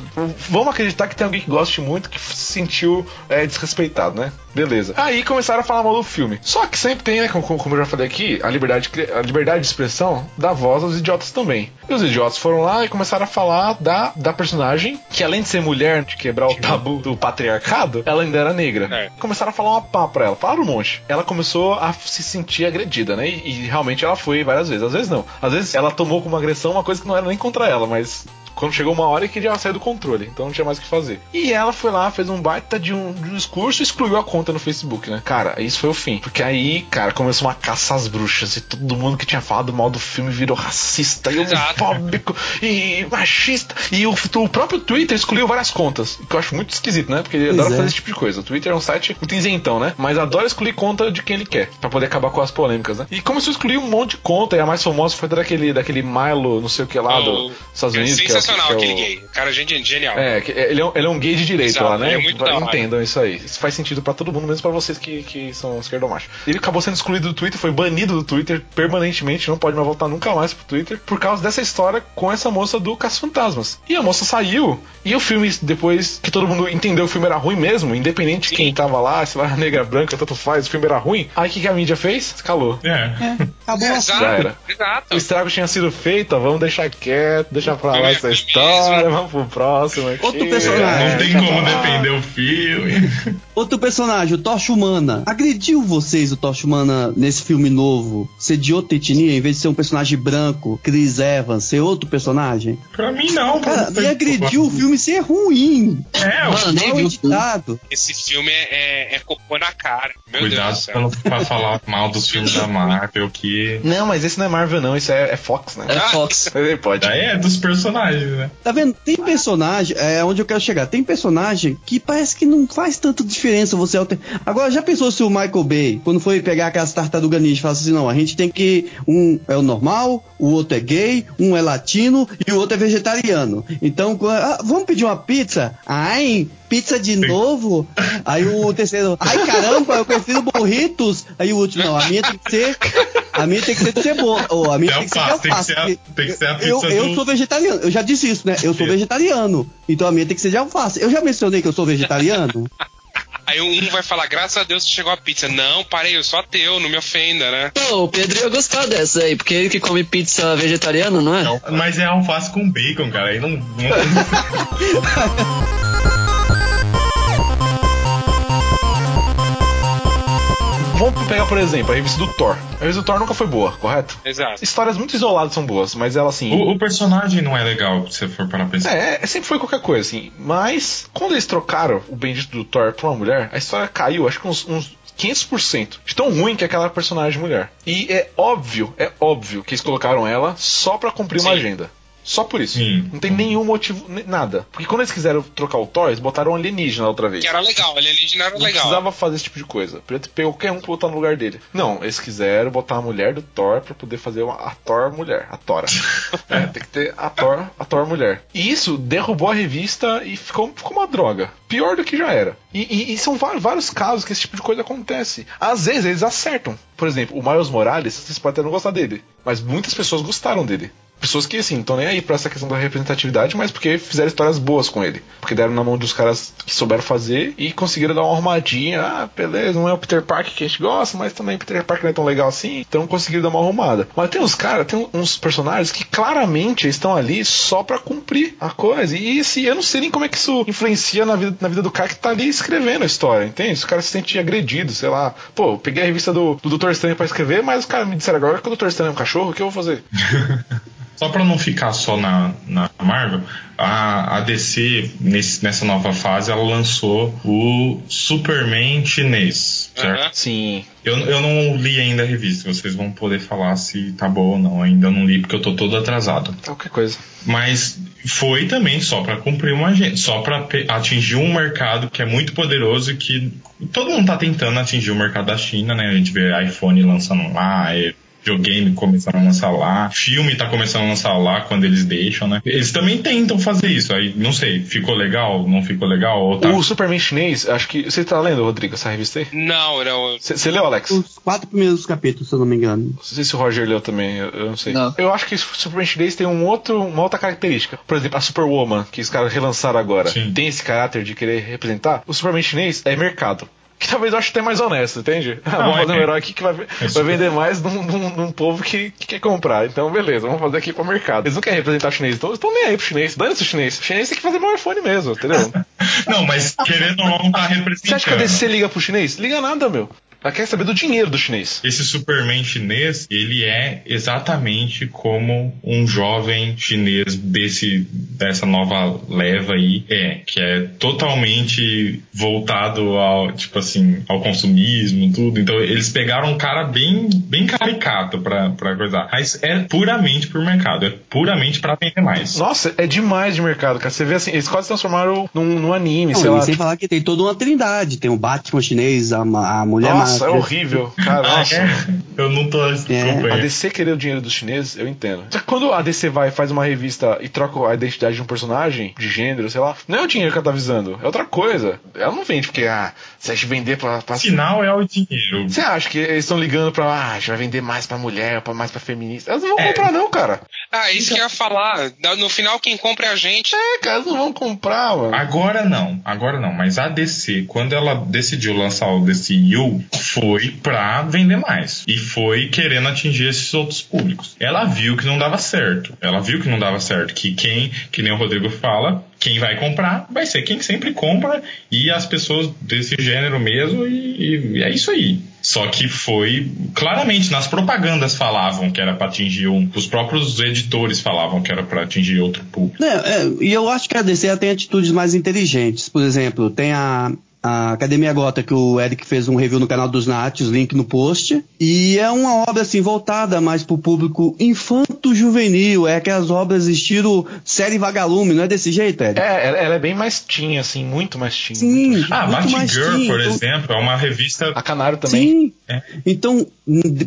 Vamos acreditar que tem alguém que goste muito que se sentiu é, desrespeitado, né? Beleza. Aí começaram a falar mal do filme. Só que sempre tem, né? Como, como eu já falei aqui, a liberdade, a liberdade de expressão dá voz aos idiotas também. E os idiotas foram lá e começaram a falar da, da personagem, que além de ser mulher, de quebrar o tabu do patriarcado, ela ainda era negra. É. Começaram a falar uma pá pra ela, falaram um monte. Ela começou a se sentir agredida, né? E, e realmente ela foi várias vezes. Às vezes não. Às vezes ela tomou como agressão uma coisa que não era nem contra ela, mas quando chegou uma hora que já saiu do controle, então não tinha mais o que fazer. E ela foi lá, fez um baita de um, de um discurso e excluiu a conta no Facebook, né? Cara, isso foi o fim. Porque aí, cara, começou uma caça às bruxas e todo mundo que tinha falado mal do filme virou racista e homofóbico e machista. E o, o próprio Twitter excluiu várias contas, que eu acho muito esquisito, né? Porque ele Pois adora é. fazer esse tipo de coisa. O Twitter é um site muito isentão, né? Mas adora excluir conta de quem ele quer, pra poder acabar com as polêmicas, né? E começou a excluir um monte de conta, e a mais famosa foi daquele, daquele Milo, não sei o que lá, O- dos Estados é Unidos. que sensacional é o- aquele gay. O cara é gente genial. é, que- ele é, um, ele é um gay de direita Exato, lá, né? é muito da hora. Entendam isso aí. Isso faz sentido pra todo mundo, mesmo pra vocês que, que são esquerdomachos. Ele acabou sendo excluído do Twitter, foi banido do Twitter permanentemente, não pode mais voltar nunca mais pro Twitter, por causa dessa história com essa moça do Caça-Fantasmas. E a moça saiu, e o filme, depois que todo mundo entendeu que o filme era ruim mesmo, independente de quem tava lá, se era negra, branca, tanto faz, o filme era ruim, aí o que, que a mídia fez? Calou. É. Acabou É, a exato, Já era. exato. O estrago tinha sido feito, vamos deixar quieto, deixa pra lá é essa ruim história, vamos pro próximo aqui. Outro personagem. Não tem como defender o filme. Outro personagem, o Tocha Humana. Agrediu vocês o Tocha Humana nesse filme novo? Ser de outra etnia, em vez de ser um personagem branco, Chris Evans, ser outro personagem? Pra mim, não. Cara, me agrediu o filme ser ruim. É, o- Mano, nem Mal viu. editado. Esse filme é, é, é cocô na cara. Meu Cuidado Deus do céu. pra não pra falar mal dos filmes da Marvel, que. Não, mas esse não é Marvel, não, isso é, é Fox, né? É Fox. <laughs> Ele pode. Daí é dos personagens, né? Tá vendo? Tem personagem, é onde eu quero chegar. Tem personagem que parece que não faz tanta diferença você alter... Agora, já pensou se o Michael Bay, quando foi pegar aquelas tartarugas ninja, falasse assim: não, a gente tem que. Um é o normal, o outro é gay, um é latino e o outro é vegetariano. Então, ah, vamos pedir uma pizza? Ai, pizza de novo? Aí o terceiro, ai caramba, eu prefiro burritos. Aí o último, não, a minha tem que ser. A minha tem que ser de cebola. Ou a minha É tem que ser de alface, tem que ser a- tem que ser a eu, pizza eu do- sou vegetariano. Eu já disse isso, né? Eu sou vegetariano. Então a minha tem que ser de alface. Eu já mencionei que eu sou vegetariano. Aí um vai falar, graças a Deus que chegou a pizza. Não, parei, eu sou ateu, não me ofenda, né? Pô, o Pedro ia gostar dessa aí, porque ele que come pizza vegetariana, não é? Não, mas é alface com bacon, cara. Aí não. não- <laughs> Vamos pegar, por exemplo, a revista do Thor. A revista do Thor nunca foi boa, correto? Exato. Histórias muito isoladas são boas, mas ela assim. o, o personagem não é legal, se você for parar pra pensar. É, sempre foi qualquer coisa, assim. Mas, quando eles trocaram o bendito do Thor pra uma mulher, a história caiu, acho que uns, uns 500%. De tão ruim que é aquela personagem mulher. E é óbvio, é óbvio que eles colocaram ela só pra cumprir uma Sim. agenda. Só por isso. Sim. Não tem nenhum motivo, nada. Porque quando eles quiseram trocar o Thor, eles botaram um alienígena outra vez. Que era legal, alienígena era Não legal. precisava fazer esse tipo de coisa. Podia ter pego qualquer um pra botar no lugar dele. Não, eles quiseram botar a mulher do Thor pra poder fazer uma, a Thor mulher. A Tora. <laughs> É, tem que ter a Thor, a Thor mulher. E isso derrubou a revista e ficou, ficou uma droga. Pior do que já era. E, e- e são va- vários casos que esse tipo de coisa acontece. Às vezes eles acertam. Por exemplo, o Miles Morales, vocês podem até não gostar dele. Mas muitas pessoas gostaram dele. Pessoas que, assim, estão nem aí pra essa questão da representatividade, mas porque fizeram histórias boas com ele. Porque deram na mão dos caras que souberam fazer e conseguiram dar uma arrumadinha. Ah, beleza, não é o Peter Parker que a gente gosta, mas também o Peter Parker não é tão legal assim. Então conseguiram dar uma arrumada. Mas tem uns caras, tem uns personagens que claramente estão ali só pra cumprir a coisa. E assim, eu não sei nem como é que isso influencia na vida, na vida do cara que tá ali escrevendo a história, entende? Se o cara se sente agredido, sei lá. Pô, eu peguei a revista do, do Dr. Estranho pra escrever, mas os caras me disseram agora que o Dr. Estranho é um cachorro, o que eu vou fazer? <laughs> Só pra não ficar só na, na Marvel, a, a DC, nesse- nessa nova fase, ela lançou o Superman chinês, certo? Aham. Sim. Eu, eu não li ainda a revista, vocês vão poder falar se tá boa ou não. Ainda não li porque eu tô todo atrasado. Qualquer coisa. Mas foi também só pra cumprir uma agenda, só pra pe- atingir um mercado que é muito poderoso e que todo mundo tá tentando atingir o mercado da China, né? A gente vê iPhone lançando lá, é, videogame começando a lançar lá, filme tá começando a lançar lá quando eles deixam, né? Eles também tentam fazer isso. Aí, não sei, ficou legal, não ficou legal, ou tá O Superman chinês, acho que. Você tá lendo, Rodrigo, essa revista aí? Não, não. Você leu, Alex? Os quatro primeiros capítulos, se eu não me engano. Não sei se o Roger leu também, eu, eu não sei. Não. Eu acho que o Superman chinês tem um outro, uma outra característica. Por exemplo, a Superwoman, que os caras relançaram agora, Sim. tem esse caráter de querer representar. O Superman chinês é mercado. Que talvez eu ache até mais honesto, entende? Ah, vamos é fazer um herói aqui que vai, vai super- vender mais num, num- num povo que, que quer comprar. Então, beleza, vamos fazer aqui pro mercado. Eles não querem representar chinês, então eles estão nem aí pro chinês. Dane-se o chinês. O chinês tem que fazer meu iPhone mesmo, entendeu? <laughs> Não, mas querendo ou não, tá representando. Você acha que a DC liga pro chinês? Liga nada, meu. Ela quer saber do dinheiro do chinês. Esse Superman chinês, ele é exatamente como um jovem chinês desse, dessa nova leva aí é, que é totalmente voltado ao, tipo assim, ao consumismo, tudo. Então eles pegaram um cara bem, bem caricato pra, pra coisar. Mas é puramente por mercado, é puramente pra vender mais. Nossa, é demais de mercado, cara. Você vê assim, eles quase transformaram num, num anime, Não, sei lá. sem falar que tem toda uma trindade. Tem o Batman chinês, a, a Mulher nossa, é Máscara. horrível. Cara, nossa. é? Eu não tô A acompanhando. DC querer o dinheiro dos chineses, eu entendo. Só <laughs> que quando a DC vai e faz uma revista e troca a identidade de um personagem, de gênero, sei lá, não é o dinheiro que ela tá visando, é outra coisa. Ela não vende porque, ah, se a gente vender pra. pra... Sinal é o dinheiro. Você acha que eles estão ligando pra, ah, a gente vai vender mais pra mulher, pra mais pra feminista? Elas não vão É. comprar, não, cara. Ah, isso que eu ia falar. No final, quem compra é a gente. É, cara, elas não vão comprar, mano. Agora não, agora não, mas a DC, quando ela decidiu lançar o DCU, foi pra vender mais. E foi querendo atingir esses outros públicos. Ela viu que não dava certo. Ela viu que não dava certo. Que quem, que nem o Rodrigo fala, quem vai comprar vai ser quem sempre compra e as pessoas desse gênero mesmo, e, e é isso aí. Só que foi claramente nas propagandas falavam que era pra atingir um, os próprios editores falavam que era pra atingir outro público. É, é, e eu acho que a DC tem atitudes mais inteligentes. Por exemplo, tem a, a Academia Gota, que o Eric fez um review no canal dos Natos, link no post. E é uma obra assim voltada mais pro público infanto-juvenil. É aquelas obras estilo série vagalume, não é desse jeito, Eric? É, ela, ela é bem mais teen, assim, muito mais teen. Sim, muito mais Ah, Batgirl, teen, por então- exemplo, é uma revista. A Canário também. Sim. É. Então,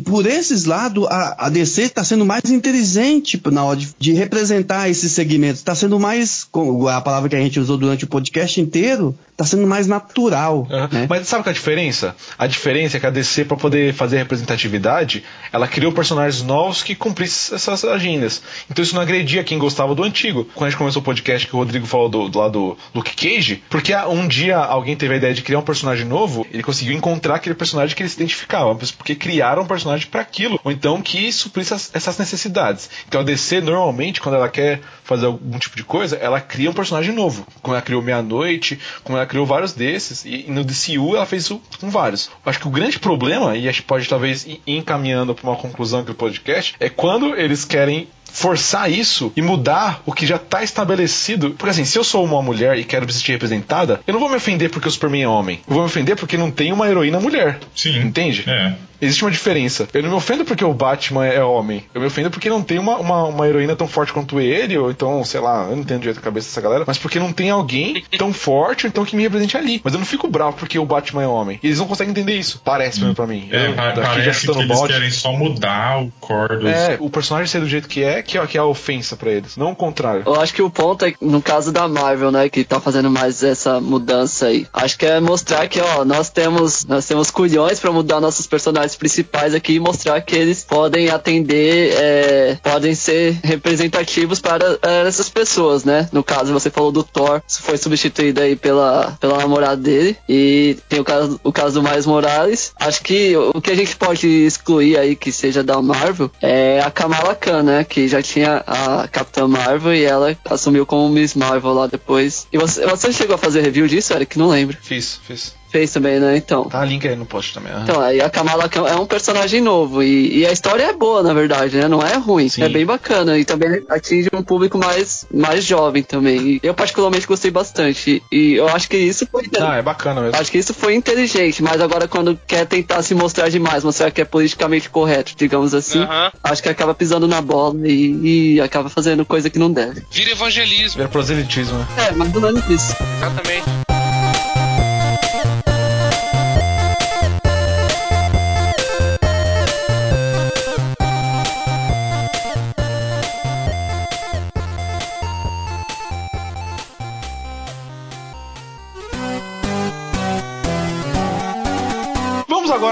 por esses lados, a, a DC está sendo mais inteligente na hora de, de representar esses segmentos. Está sendo mais, com a palavra que a gente usou durante o podcast inteiro, está sendo mais natural. Aham. né? Mas sabe qual é a diferença? A diferença é que a DC, pra poder fazer representatividade, ela criou personagens novos que cumprissem essas agendas. Então isso não agredia quem gostava do antigo. Quando a gente começou o podcast que o Rodrigo falou do, do lado do Luke Cage, porque ah, um dia alguém teve a ideia de criar um personagem novo, ele conseguiu encontrar aquele personagem que ele se identificava, porque criaram um personagem para aquilo, ou então que suprisse as- essas necessidades. Então a DC, normalmente, quando ela quer fazer algum tipo de coisa, ela cria um personagem novo. Como ela criou Meia-Noite, como ela criou vários desses, e, no DCU ela fez isso com vários. Acho que o grande problema, e a gente pode talvez ir encaminhando para uma conclusão aqui do podcast, é quando eles querem forçar isso e mudar o que já tá estabelecido. Porque assim, se eu sou uma mulher e quero me sentir representada, eu não vou me ofender porque o Superman é homem. Eu vou me ofender porque não tem uma heroína mulher. Sim. Entende? É. Existe uma diferença. Eu não me ofendo porque o Batman é homem. Eu me ofendo porque não tem uma, uma, uma heroína tão forte quanto ele, ou então, sei lá, eu não entendo direito a cabeça dessa galera, mas porque não tem alguém tão forte, ou então que me represente ali. Mas eu não fico bravo porque o Batman é homem. Eles não conseguem entender isso. Parece mesmo pra mim. É, Eu, pa- daqui já parece que eles bot, querem só mudar o core dos... É, o personagem ser do jeito que é, que é, que é a ofensa pra eles. Não o contrário. Eu acho que o ponto é, que, no caso da Marvel, né, que tá fazendo mais essa mudança aí. Acho que é mostrar que, ó, nós temos, nós temos culhões pra mudar nossos personagens principais aqui e mostrar que eles podem atender, é, podem ser representativos para é, essas pessoas, né? No caso, você falou do Thor, foi substituído aí pela, pela namorada dele. E tem o caso, o caso do Miles Morales. Acho que o que a gente pode excluir aí que seja da Marvel é a Kamala Khan, né? Que já tinha a Capitã Marvel e ela assumiu como Miss Marvel lá depois. E você, você chegou a fazer review disso, Eric? Não lembro. Fiz, fiz. Fez também, né? Então. Tá link aí no post também. aham. Então, aí a Kamala Khan é um personagem novo e, e a história é boa, na verdade, né? Não é ruim, Sim. é bem bacana e também atinge um público mais, mais jovem também. E eu particularmente gostei bastante e eu acho que isso foi Ah, é bacana mesmo. Acho que isso foi inteligente, mas agora quando quer tentar se mostrar demais, mostrar que é politicamente correto, digamos assim, acho que acaba pisando na bola e, e acaba fazendo coisa que não deve. Vira evangelismo, Vira proselitismo, né? É, mas não é isso. exatamente.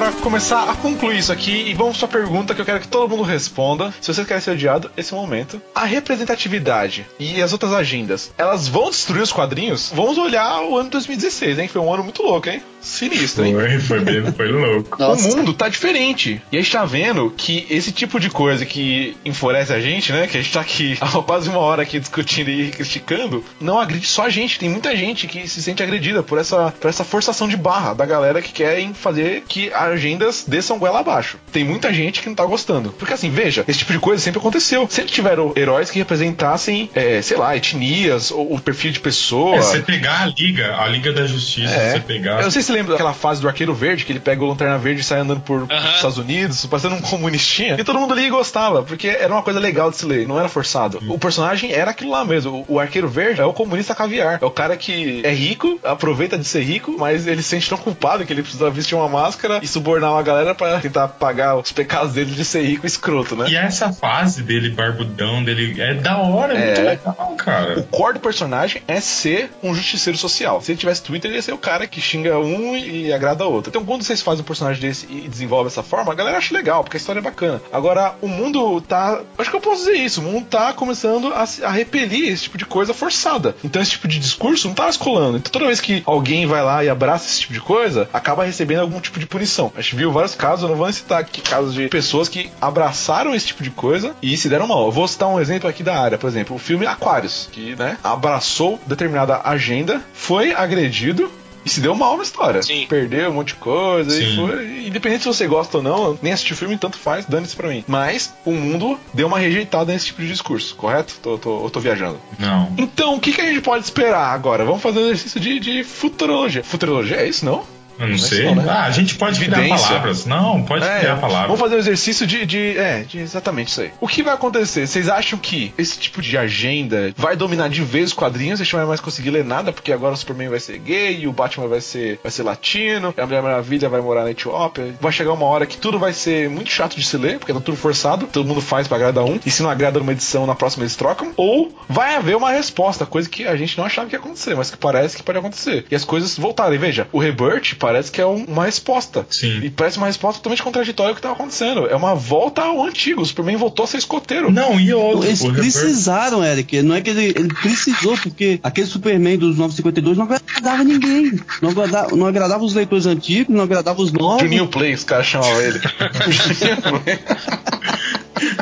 Agora começar a concluir isso aqui e vamos pra pergunta que eu quero que todo mundo responda. Se vocês querem ser odiado, esse é o momento. A representatividade e as outras agendas, elas vão destruir os quadrinhos? Vamos olhar o ano 2016, hein? Foi um ano muito louco, hein? Sinistro, hein? Foi, foi bem, foi louco. <laughs> Nossa. O mundo tá diferente. E a gente tá vendo que esse tipo de coisa que enfurece a gente, né? Que a gente tá aqui <laughs> há quase uma hora aqui discutindo e criticando, não agride só a gente. Tem muita gente que se sente agredida por essa, por essa forçação de barra da galera que querem fazer que agendas desçam goela abaixo. Tem muita gente que não tá gostando. Porque assim, veja, esse tipo de coisa sempre aconteceu. Sempre tiveram heróis que representassem, é, sei lá, etnias ou o perfil de pessoa. É, você pegar a Liga, a Liga da Justiça, É. você pegar. Eu não sei se você lembra daquela fase do Arqueiro Verde, que ele pega o Lanterna Verde e sai andando por Aham. Estados Unidos, parecendo um comunistinha. E todo mundo ali gostava, porque era uma coisa legal de se ler, não era forçado. O personagem era aquilo lá mesmo. O, o Arqueiro Verde é o comunista caviar. É o cara que é rico, aproveita de ser rico, mas ele se sente tão culpado que ele precisa vestir uma máscara e subornar uma galera pra tentar pagar os pecados dele de ser rico e escroto, né? E essa fase dele, barbudão, dele, é da hora, é muito É. legal, O cara. core do personagem é ser um justiceiro social. Se ele tivesse Twitter, ele ia ser o cara que xinga um e agrada outro. Então, quando vocês fazem um personagem desse e desenvolvem dessa forma, a galera acha legal, porque a história é bacana. Agora, o mundo tá. Acho que eu posso dizer isso. O mundo tá começando a, a repelir esse tipo de coisa forçada. Então, esse tipo de discurso não tá mais colando. Então, toda vez que alguém vai lá e abraça esse tipo de coisa, acaba recebendo algum tipo de punição. A gente viu vários casos, eu não vou citar aqui casos de pessoas que abraçaram esse tipo de coisa e se deram mal. Eu vou citar um exemplo aqui da área, por exemplo, o filme Aquários, que, né, abraçou determinada agenda, foi agredido e se deu mal na história. Sim. Perdeu um monte de coisa e Sim. foi. Independente se você gosta ou não, nem assisti o filme, tanto faz, dane-se pra mim. Mas o mundo deu uma rejeitada nesse tipo de discurso, correto? Tô, tô, eu tô viajando. Não. Então, o que, que a gente pode esperar agora? Vamos fazer um exercício de, de futurologia. Futurologia é isso, não? Eu não é sei. não, né? Ah, a gente pode criar Evidência. palavras. Não, pode É, criar palavras. Vamos fazer um exercício de, de. É, de exatamente isso aí. O que vai acontecer? Vocês acham que esse tipo de agenda vai dominar de vez os quadrinhos? A gente não vai mais conseguir ler nada, porque agora o Superman vai ser gay, o Batman vai ser, vai ser latino, a Mulher Maravilha vai morar na Etiópia. Vai chegar uma hora que tudo vai ser muito chato de se ler, porque tá tudo forçado, todo mundo faz pra agradar um, e se não agrada numa edição, na próxima eles trocam. Ou vai haver uma resposta, coisa que a gente não achava que ia acontecer, mas que parece que pode acontecer. E as coisas voltarem. Veja, o Rebirth parece que é um- uma resposta. Sim. E parece uma resposta totalmente contraditória ao que estava acontecendo. É uma volta ao antigo. O Superman voltou a ser escoteiro. Não, e outro. Eles precisaram, Eric. Não é que ele, ele precisou, porque aquele Superman dos 952 não agradava ninguém. Não agradava, não agradava os leitores antigos, não agradava os novos. Juninho Play, os caras chamavam ele. <laughs>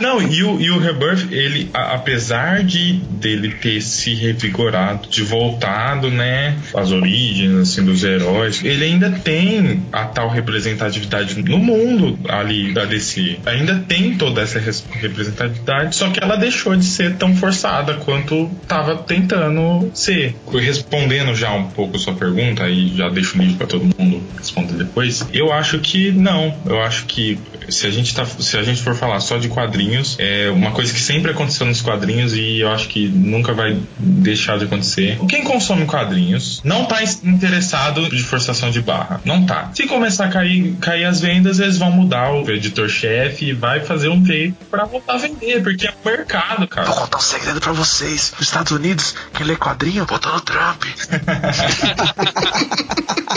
Não, e o, e o Rebirth, ele, a- apesar de dele ter se revigorado, de voltado, né, às origens, assim, dos heróis, ele ainda tem a tal representatividade no mundo ali da DC. Ainda tem toda essa res- representatividade, só que ela deixou de ser tão forçada quanto tava tentando ser. Respondendo já um pouco sua pergunta, aí já deixo o livro pra todo mundo responder depois, eu acho que não. Eu acho que se a gente tá, se a gente for falar só de quadrinhos, é uma coisa que sempre aconteceu nos quadrinhos e eu acho que nunca vai deixar de acontecer. Quem consome quadrinhos não tá interessado de forçação de barra, não tá. Se começar a cair, cair as vendas, eles vão mudar o editor-chefe e vai fazer um jeito pra voltar a vender, porque é o mercado, Vou cara. contar um segredo pra vocês. Nos Estados Unidos, quem lê quadrinho, votou no Trump. <laughs>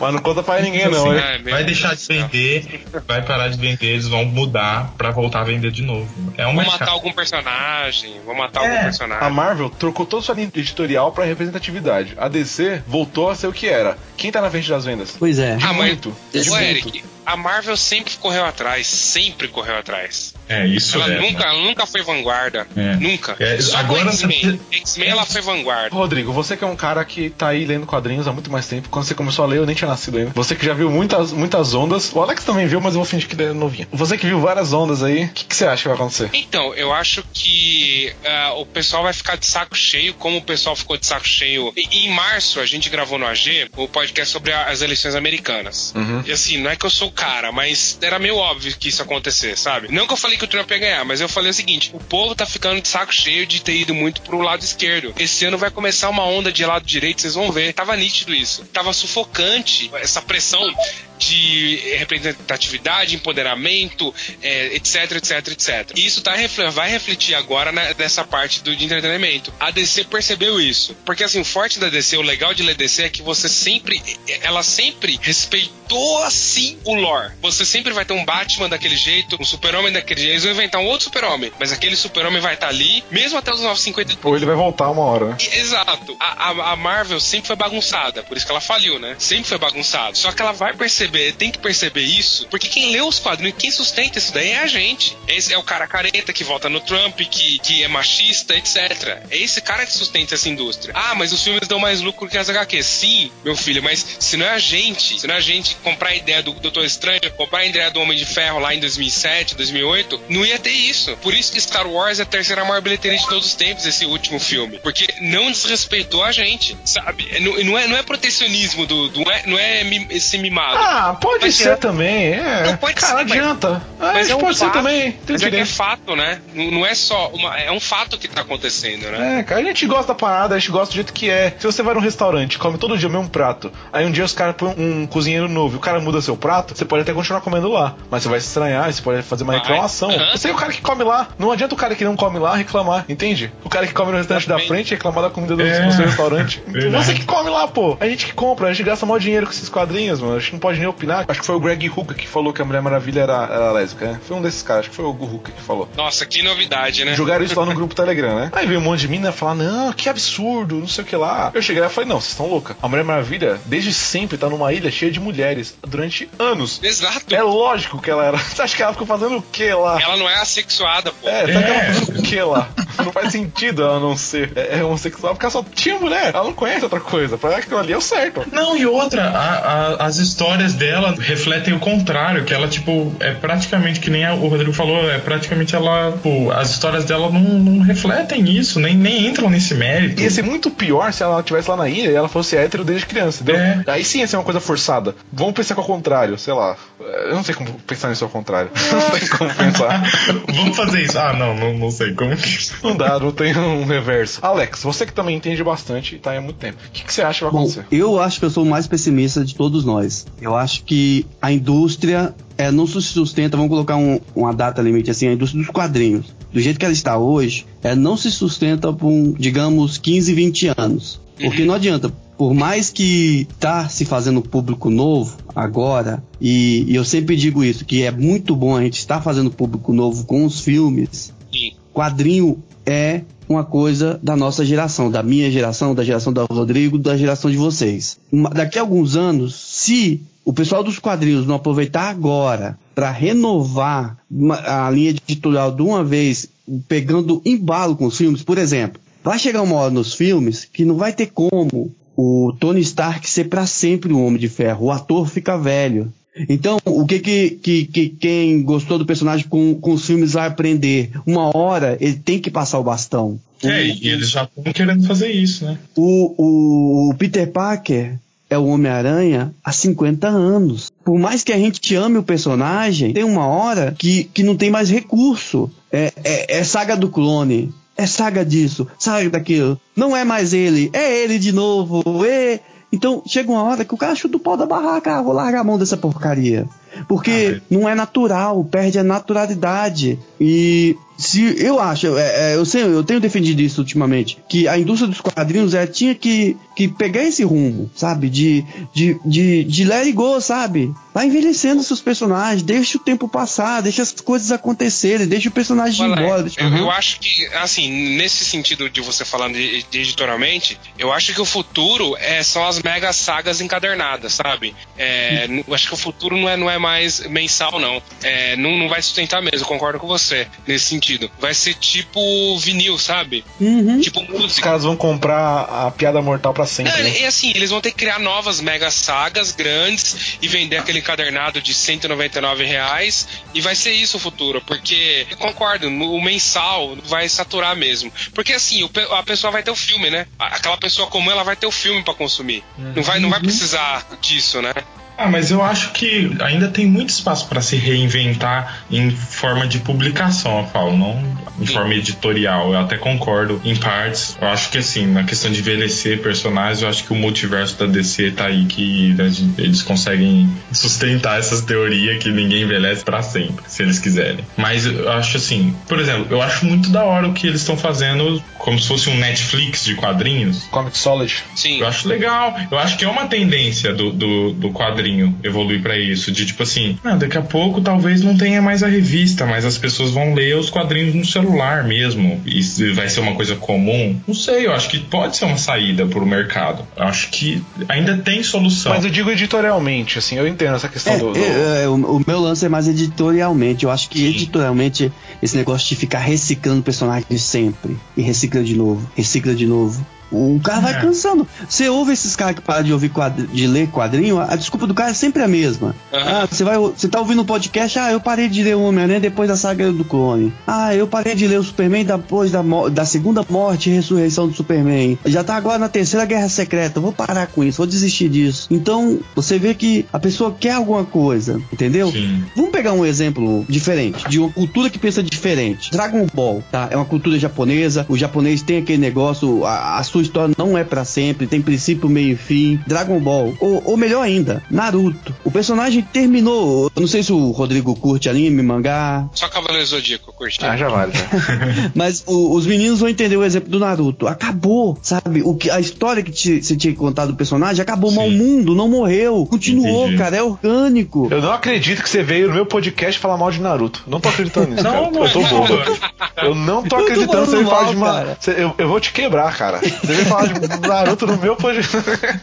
Mas não conta pra ninguém, não, hein? É, Vai deixar de vender, vai parar de vender, eles vão mudar pra voltar a vender de novo. É um Vou mercado. matar algum personagem, vou matar É, algum A personagem. Marvel trocou toda sua linha editorial pra representatividade. A DC voltou a ser o que era. Quem tá na frente das vendas? Pois é. Ah, mas, muito. Ô eu- Eric, a Marvel sempre correu atrás, sempre correu atrás. É, isso Ela é. nunca, ela nunca foi vanguarda. É. Nunca. É, Só agora com X-Men. você- X-Men ela foi vanguarda. Rodrigo, você que é um cara que tá aí lendo quadrinhos há muito mais tempo. Quando você começou a ler, eu nem tinha nascido ainda. Você que já viu muitas, muitas ondas. O Alex também viu, mas eu vou fingir que ele é novinho. Você que viu várias ondas aí, o que, que você acha que vai acontecer? Então, eu acho que ah, o pessoal vai ficar de saco cheio, como o pessoal ficou de saco cheio. E, em março, a gente gravou no AG o podcast sobre a- as eleições americanas. Uhum. E assim, não é que eu sou o cara, mas era meio óbvio que isso acontecer, sabe? Não que eu falei que o Trump ia ganhar, mas eu falei o seguinte: o povo tá ficando de saco cheio de ter ido muito pro lado esquerdo. Esse ano vai começar uma onda de lado direito, vocês vão ver. Tava nítido isso. Tava sufocante essa pressão de representatividade, empoderamento, é, etc, etc, etc. E isso tá, vai refletir agora na- nessa parte do, de entretenimento. A DC percebeu isso. Porque assim, o forte da DC, o legal de ler DC é que você sempre, ela sempre respeitou assim o lore. Você sempre vai ter um Batman daquele jeito, um super-homem daquele jeito. Eles vão inventar um outro super-homem, mas aquele super-homem vai estar ali, mesmo até os 950 Ou ele vai voltar uma hora, né? Exato. A, a- a Marvel sempre foi bagunçada, por isso que ela faliu, né? Sempre foi bagunçada. Só que ela vai perceber, tem que perceber isso, porque quem lê os quadrinhos, quem sustenta isso daí é a gente. Esse é o cara careta que vota no Trump, que, que é machista, etc. É esse cara que sustenta essa indústria. Ah, mas os filmes dão mais lucro que as HQs. Sim, meu filho, mas se não é a gente, se não é a gente comprar a ideia do Doutor Estranho, comprar a ideia do Homem de Ferro lá em 2007, 2008, não ia ter isso. Por isso que Star Wars é a terceira maior bilheteria de todos os tempos, esse último filme. Porque não desrespeitou a gente, sabe? É, Não, não é, não é protecionismo do. do- não é, não é mimado. Ah, pode Mas ser é- também. É. Não, pode cara, ser, não mas- adianta. Ah, Mas é um pode ser fato. também. Tem Mas é que é fato, né? Não, é só. Uma, é um fato que tá acontecendo, né? É, cara, a gente gosta da parada, a gente gosta do jeito que é. Se você vai num restaurante, come todo dia o mesmo prato, aí um dia os caras põem um cozinheiro novo e o cara muda seu prato, você pode até continuar comendo lá. Mas você vai se estranhar, você pode fazer uma reclamação. Aham. Você é o cara que come lá. Não adianta o cara que não come lá reclamar, entende? O cara que come no restaurante da frente reclamar da comida do, É, seu restaurante. verdade. Você que come lá, pô. A gente que compra, a gente gasta maior dinheiro com esses quadrinhos, mano. A gente não pode nem opinar. Acho que foi o Greg Hooker que falou que a Mulher Maravilha era, era lésbica, né? Foi um desses caras, acho que foi o Hooker que falou. Nossa, que novidade, né? Jogaram isso lá no <laughs> grupo Telegram, né? Aí veio um monte de mina falar, não, que absurdo, não sei o que lá. Eu cheguei lá e falei, não, vocês estão loucas. A Mulher Maravilha, desde sempre, tá numa ilha cheia de mulheres, durante anos. Exato. É lógico que ela era. <laughs> Você acha que ela ficou fazendo o que lá? Ela não é assexuada, pô. É, sabe que ela É. fazendo o que lá? <laughs> Não faz sentido ela não ser é, é homossexual, porque ela só tinha mulher. Ela não conhece outra coisa. Pra ela aquilo ali é o certo. Não, e outra, a- a- as histórias dela refletem o contrário, que ela, tipo, é praticamente, que nem a- o Rodrigo falou, é praticamente ela, tipo, as histórias dela não, não refletem isso, nem, nem entram nesse mérito. Ia ser muito pior se ela estivesse lá na ilha e ela fosse hétero desde criança, entendeu? É. Aí sim ia ser uma coisa forçada. Vamos pensar com o contrário, sei lá. Eu não sei como pensar nisso ao contrário. <laughs> Não sei como pensar. <laughs> Vamos fazer isso. Ah, não, não, não sei como. Não dá, não tem um reverso. Alex, você que também entende bastante e tá aí há muito tempo. O que, que você acha que vai Bom, acontecer? eu acho que eu sou o mais pessimista de todos nós. Eu acho que a indústria é, não se sustenta, vamos colocar um- uma data limite assim, a indústria dos quadrinhos, do jeito que ela está hoje, é, não se sustenta por, digamos, 15, 20 anos. Porque não adianta, por mais que tá se fazendo público novo agora, e, e eu sempre digo isso, que é muito bom a gente estar fazendo público novo com os filmes, Sim. quadrinho é uma coisa da nossa geração, da minha geração, da geração do Rodrigo, da geração de vocês. Daqui a alguns anos, se o pessoal dos quadrinhos não aproveitar agora para renovar a linha editorial de uma vez, pegando embalo com os filmes, por exemplo, vai chegar uma hora nos filmes que não vai ter como o Tony Stark ser para sempre o Homem de Ferro. O ator fica velho. Então, o que, que, que, que quem gostou do personagem com, com os filmes vai aprender? Uma hora ele tem que passar o bastão. É, e eles já estão querendo fazer isso, né? O, o Peter Parker é o Homem-Aranha há 50 anos. Por mais que a gente ame o personagem, tem uma hora que, que não tem mais recurso. É, é, é saga do clone. É saga disso, saga daquilo. Não é mais ele, é ele de novo. É. Então chega uma hora que o cara chuta o pau da barraca, ah, vou largar a mão dessa porcaria. Porque não é natural, perde a naturalidade. E se eu acho, é, é, eu sei, eu tenho defendido isso ultimamente, que a indústria dos quadrinhos é, tinha que, que pegar esse rumo, sabe? De, de, de, de let it go, sabe? Vai envelhecendo seus personagens, deixa o tempo passar, deixa as coisas acontecerem, deixa o personagem ir Olha, embora. Deixa... eu, eu acho que, assim, nesse sentido de você falando de, de editorialmente, eu acho que o futuro é, são as mega sagas encadernadas, sabe? É, eu acho que o futuro não é, não é mais mensal, não. É, não. Não vai sustentar mesmo, concordo com você nesse sentido. Vai ser tipo vinil, sabe? Uhum. Tipo Os música. caras vão comprar a piada mortal pra sempre. Não, né? e assim, eles vão ter que criar novas mega sagas grandes e vender aquele encadernado de 199 reais e vai ser isso o futuro, porque eu concordo, no- o mensal vai saturar mesmo. Porque assim, a pessoa vai ter o filme, né? Aquela pessoa comum ela vai ter o filme pra consumir. Não vai, não vai precisar disso, né? Ah, mas eu acho que ainda tem muito espaço para se reinventar em forma de publicação, eu falo, não em Sim. forma editorial. Eu até concordo em partes. Eu acho que assim, na questão de envelhecer personagens, eu acho que o multiverso da DC tá aí que né, eles conseguem sustentar essas teorias que ninguém envelhece para sempre, se eles quiserem. Mas eu acho assim, por exemplo, eu acho muito da hora o que eles estão fazendo como se fosse um Netflix de quadrinhos. Comic Solid. Sim. Eu acho legal. Eu acho que é uma tendência do, do, do quadrinho evoluir pra isso. De tipo assim, ah, daqui a pouco talvez não tenha mais a revista, mas as pessoas vão ler os quadrinhos no celular mesmo. E vai ser uma coisa comum. Não sei, eu acho que pode ser uma saída pro mercado. Eu acho que ainda tem solução. Mas eu digo editorialmente, assim, eu entendo essa questão É, do. do- é, é, o, o meu lance é mais editorialmente. Eu acho que Sim. editorialmente esse negócio de ficar reciclando personagens sempre e recicla de novo, recicla de novo. O cara vai É. cansando. Você ouve esses caras que param de ouvir de ler quadrinho, a desculpa do cara é sempre a mesma. Aham. Ah, você vai, você tá ouvindo um podcast, ah, eu parei de ler o Homem-Aranha depois da saga do clone. Ah, eu parei de ler o Superman depois da, da segunda morte e ressurreição do Superman. Já tá agora na terceira guerra secreta, vou parar com isso, vou desistir disso. Então, você vê que a pessoa quer alguma coisa, entendeu? Sim. Vamos pegar um exemplo diferente, de uma cultura que pensa diferente. Dragon Ball, tá? É uma cultura japonesa, o japonês tem aquele negócio, a, a sua história não é pra sempre, tem princípio, meio e fim. Dragon Ball, ou, ou melhor ainda, Naruto. O personagem terminou, eu não sei se o Rodrigo curte anime, mangá, Só Cavaleiro Zodíaco, eu curti. Ah, já vale. Já. <laughs> mas o- os meninos vão entender o exemplo do Naruto. Acabou, sabe? O que, a história que te- você tinha contado do personagem acabou, mas o mundo não morreu. Continuou, Entendi. cara, é orgânico. Eu não acredito que você veio no meu podcast falar mal de Naruto. Não tô acreditando nisso, Não, cara. não, eu tô não. bobo. Eu não tô acreditando que você falar mal, de uma. Eu, eu vou te quebrar, cara. <laughs> Você veio falar de Naruto no meu podcast.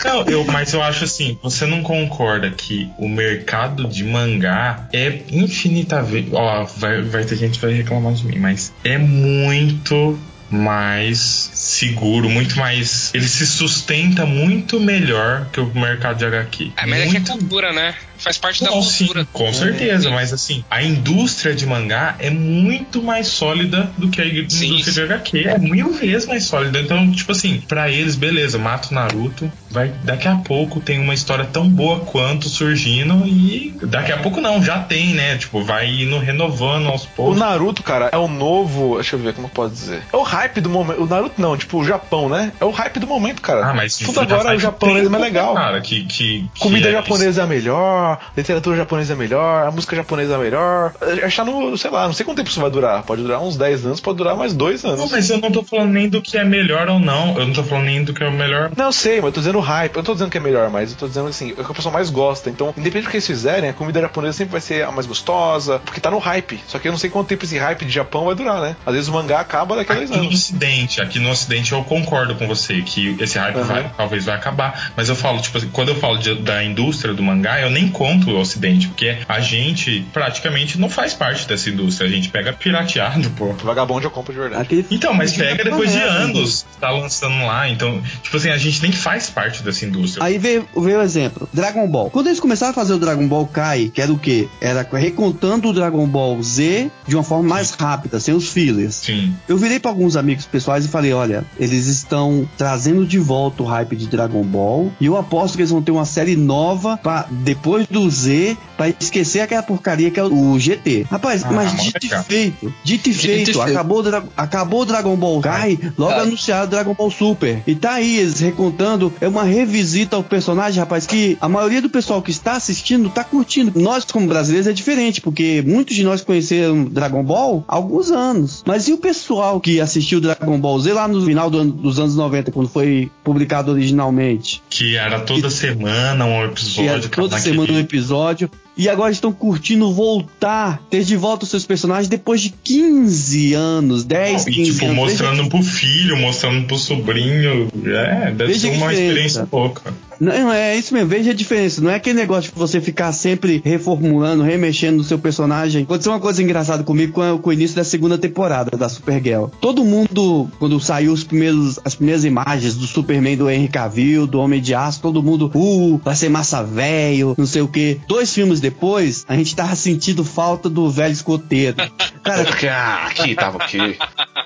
Não, eu, mas eu acho assim, você não concorda que o mercado de mangá é infinitamente. Ó, vai, vai ter gente que vai reclamar de mim, mas é muito mais seguro, muito mais. Ele se sustenta muito melhor que o mercado de HQ. É, mas é que é muito cultura, né? Faz parte da não, sim, cultura. com certeza, mas assim, a indústria de mangá é muito mais sólida do que a Sim, indústria sim. de HQ. É mil vezes mais sólida. Então, tipo assim, pra eles, beleza, mata o Naruto. Vai, daqui a pouco tem uma história tão boa quanto surgindo. E daqui a pouco não, já tem, né? Tipo, vai indo renovando aos O poucos. Naruto, cara, é o novo. Deixa eu ver como eu posso dizer. É o hype do momento. O Naruto não, tipo, o Japão, né? É o hype do momento, cara. Ah, mas Tudo agora o japonês é mais legal. Cara, que, que, que Comida é japonesa é a melhor, literatura japonesa é a melhor, a música japonesa é a melhor. Achar no, sei lá, não sei quanto tempo isso vai durar. Pode durar uns 10 anos, pode durar mais 2 anos. Não, mas eu não tô falando nem do que é melhor ou não. Eu não tô falando nem do que é o melhor. Não, sei, mas eu tô dizendo hype. Eu não tô dizendo que é melhor, mas eu tô dizendo assim, é o que a pessoa mais gosta. Então, independente do que eles fizerem, a comida japonesa sempre vai ser a mais gostosa, porque tá no hype. Só que eu não sei quanto tempo esse hype de Japão vai durar, né? Às vezes o mangá acaba daqui a 10 Aqui no anos. Ocidente, aqui no Ocidente eu concordo com você que esse hype Uhum. vai, talvez vai acabar. Mas eu falo, tipo assim, quando eu falo de- da indústria do mangá, eu nem contra o Ocidente, porque a gente praticamente não faz parte dessa indústria. A gente pega pirateado, pô. Vagabonde eu compro de verdade. Aquele Então, mas pega depois de anos, tá lançando lá. Então, tipo assim, a gente nem faz parte dessa indústria. Aí veio, veio o exemplo, Dragon Ball. Quando eles começaram a fazer o Dragon Ball Kai, que era o quê? Era recontando o Dragon Ball Z de uma forma mais rápida, sem os fillers. Sim. Eu virei pra alguns amigos pessoais e falei: olha, eles estão trazendo de volta o hype de Dragon Ball. E eu aposto que eles vão ter uma série nova pra, depois do Z pra esquecer aquela porcaria que é o GT. Rapaz, Ah, mas dito e feito, dito e feito, feito. acabou, o Dra- acabou o Dragon Ball Kai, logo Ah. anunciaram o Dragon Ball Super. E tá aí, eles recontando, é uma revisita ao personagem, rapaz, que a maioria do pessoal que está assistindo tá curtindo. Nós, como brasileiros, é diferente, porque muitos de nós conheceram Dragon Ball há alguns anos. Mas e o pessoal que assistiu Dragon Ball Z lá no final do ano- dos anos 90, quando foi publicado originalmente? Que era toda semana um Que era episódio. toda semana episódio. E agora estão curtindo voltar, ter de volta os seus personagens depois de 15 anos, 10, E 15 tipo, anos. mostrando pro filho, mostrando pro sobrinho. É, deve Veja ser uma experiência louca. Não, é isso mesmo, veja a diferença. Não é aquele negócio de você ficar sempre reformulando, remexendo no seu personagem. Aconteceu uma coisa engraçada comigo com, com o início da segunda temporada da Supergirl. Todo mundo, quando saiu os primeiros, as primeiras imagens do Superman do Henry Cavill, do Homem de Aço, todo mundo, uh, vai ser massa velho, não sei o que. Dois filmes depois, a gente tava sentindo falta do velho escoteiro. Cara, <laughs> Ah, aqui, tava aqui.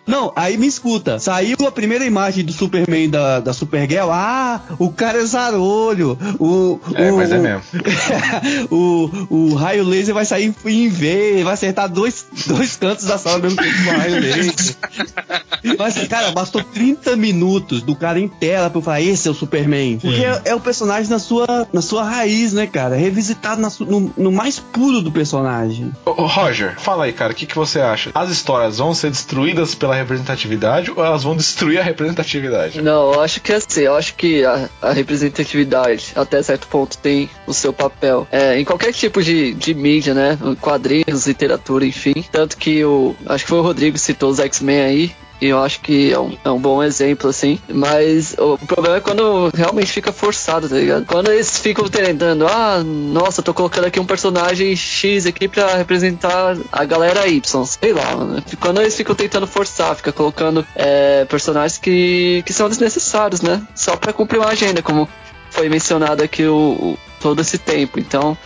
não, aí me escuta. Saiu a primeira imagem do Superman da, da Supergirl. Ah, o cara é zarolho. O, É, o, mas é mesmo. <laughs> o, o raio laser vai sair em V, vai acertar dois, dois cantos da sala mesmo tempo com o raio laser. Mas, cara, bastou 30 minutos do cara em tela pra eu falar, esse é o Superman. Porque é, é o personagem na sua, na sua raiz, né, cara? Revisitado na no, no mais puro do personagem. Ô, ô, Roger, fala aí, cara, o que, que você acha? As histórias vão ser destruídas pela representatividade ou elas vão destruir a representatividade? Não, eu acho que é assim, eu acho que a, a representatividade, até certo ponto, tem o seu papel. É, em qualquer tipo de, de mídia, né? Quadrinhos, literatura, enfim. Tanto que o. Acho que foi o Rodrigo que citou os X-Men aí. E eu acho que é um, é um bom exemplo, assim. Mas o problema é quando realmente fica forçado, tá ligado? Quando eles ficam tentando, ah, nossa, tô colocando aqui um personagem X aqui pra representar a galera Y. Sei lá, mano. Quando eles ficam tentando forçar, fica colocando é, personagens que, que são desnecessários, né? Só pra cumprir uma agenda, como foi mencionado aqui o, o- todo esse tempo. Então,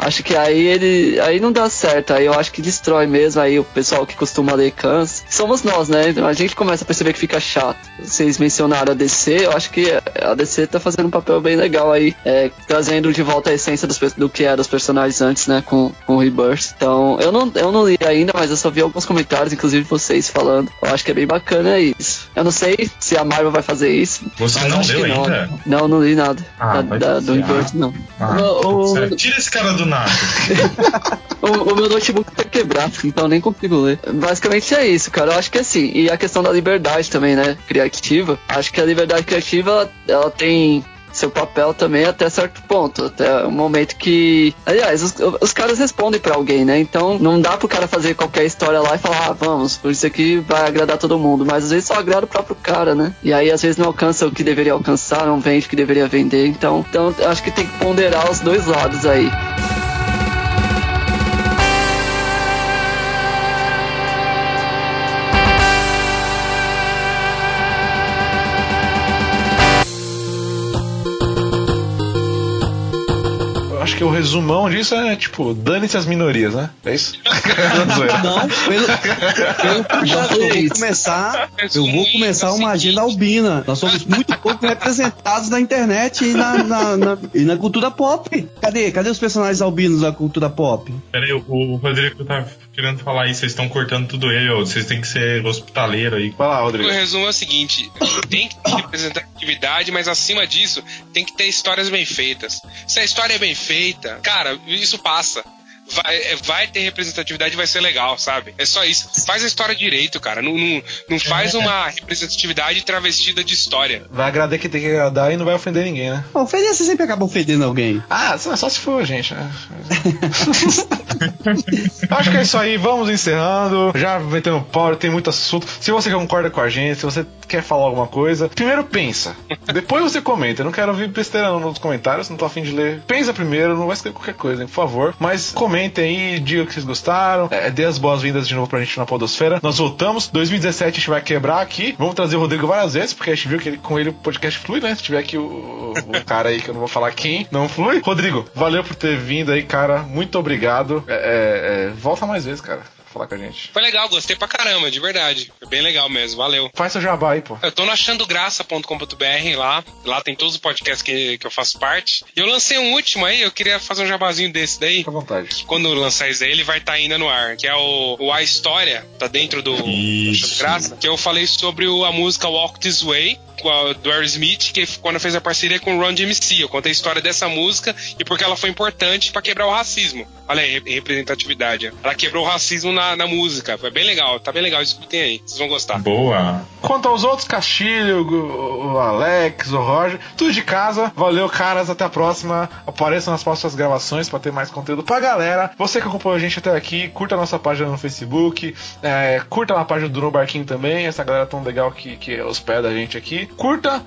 acho que aí ele aí não dá certo. Aí eu acho que destrói mesmo. Aí o pessoal que costuma ler cansa. Somos nós, né? Então a gente começa a perceber que fica chato. Vocês mencionaram a DC, eu acho que a DC tá fazendo um papel bem legal aí, é, trazendo de volta a essência dos, do que eram os personagens antes, né? Com, com o Rebirth. Então, eu não, eu não li ainda, mas eu só vi alguns comentários, inclusive vocês falando. Eu acho que é bem bacana isso. Eu não sei se a Marvel vai fazer isso. Você não leu que não. ainda? Não, não li nada. Ah, da- da- do. Rebirth, não. Ah, O- o-. Tira esse cara do <laughs> O, o meu notebook tá quebrado, então nem consigo ler. Basicamente é isso, cara. Eu acho que assim, e a questão da liberdade também, né? Criativa. Acho que a liberdade criativa, ela tem seu papel também até certo ponto, até o momento que, aliás, os, os caras respondem pra alguém, né? Então não dá pro cara fazer qualquer história lá e falar, ah, vamos, por isso aqui vai agradar todo mundo, mas às vezes só agrada o próprio cara, né? E aí às vezes não alcança o que deveria alcançar, não vende o que deveria vender, então, então acho que tem que ponderar os dois lados aí. Que o resumão disso é, tipo, dane-se as minorias, né? É isso? <laughs> Não, pelo, pelo contrário, eu vou começar, eu vou começar uma agenda albina. Nós somos muito pouco representados na internet e na, na- na- e na cultura pop. Cadê? Cadê os personagens albinos da cultura pop? Peraí, o- o Rodrigo tá querendo falar aí, vocês estão cortando tudo ele. Vocês têm que ser hospitaleiro aí. Vai lá, Rodrigo. O resumo é o seguinte: <coughs> tem que ter representatividade, mas acima disso, tem que ter histórias bem feitas. Se a história é bem feita, cara, isso passa. Vai, é, vai ter representatividade e vai ser legal, sabe? É só isso. Faz a história direito, cara. Não, não, não faz uma <laughs> representatividade travestida de história. Vai agradar que tem que agradar e não vai ofender ninguém, né? Ofender, você sempre acaba ofendendo alguém. Ah, só, só se for, gente. né? <laughs> Acho que é isso aí, vamos encerrando. Já metendo pau, tem muito assunto. Se você concorda com a gente, se você quer falar alguma coisa, primeiro pensa. Depois você comenta. Eu não quero ouvir besteira nos comentários, não tô afim de ler. Pensa primeiro, não vai escrever qualquer coisa, hein, por favor. Mas comentem aí, diga que vocês gostaram. É, dê as boas-vindas de novo pra gente na Podosfera. Nós voltamos. 2017 a gente vai quebrar aqui. Vamos trazer o Rodrigo várias vezes, porque a gente viu que ele- com ele o podcast flui, né? Se tiver aqui o, o cara aí que eu não vou falar quem, não flui. Rodrigo, valeu por ter vindo aí, cara. Muito obrigado. É, é, é, volta mais vezes, cara. Falar com a gente. Foi legal, gostei pra caramba, de verdade. Foi bem legal mesmo, valeu. Faz seu jabá aí, pô. Eu tô no achandograça.com.br lá. Lá tem todos os podcasts que, que eu faço parte. E eu lancei um último aí, eu queria fazer um jabazinho desse daí. Fica à vontade. Quando lançar esse aí, ele vai estar ainda no ar. Que é o, o A História, tá dentro do. Achando Graça. Que eu falei sobre o- a música Walk This Way, do Aerosmith, que quando fez a parceria com o Run DMC. Eu contei a história dessa música e porque ela foi importante pra quebrar o racismo. Olha aí, re- representatividade. Ela quebrou o racismo na, na música. Foi bem legal, tá bem legal. Escutem aí, vocês vão gostar. Boa. Quanto aos outros, Castilho, o Alex, o Roger, tudo de casa. Valeu, caras. Até a próxima. Apareçam nas próximas gravações pra ter mais conteúdo pra galera. Você que acompanhou a gente até aqui, curta a nossa página no Facebook. é, curta a página do No Barquinho também. Essa galera tão legal que, que hospeda a gente aqui. Curta.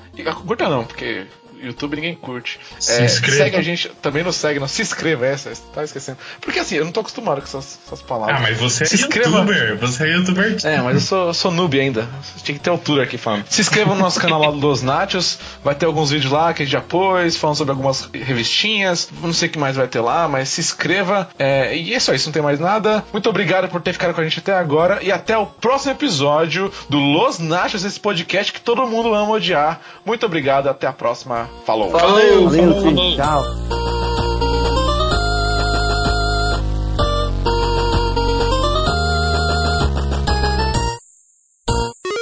Curta não, porque. YouTube ninguém curte. Se É, inscreva. segue a gente, também nos segue, não se inscreva, essa, tá esquecendo. Porque assim, eu não tô acostumado com essas, essas palavras. Ah, mas você é Se inscreva. youtuber. Você é youtuber. É, mas eu sou, eu sou noob ainda. Tinha que ter altura aqui falando. Se inscreva no nosso canal lá do Los Nachos. Vai ter alguns vídeos lá que a gente já pôs, falando sobre algumas revistinhas. Não sei o que mais vai ter lá, mas se inscreva. É, e é só isso, não tem mais nada. Muito obrigado por ter ficado com a gente até agora. E até o próximo episódio do Los Nachos, esse podcast que todo mundo ama odiar. Muito obrigado, até a próxima. Falou! Valeu! Valeu, falou. Tchau.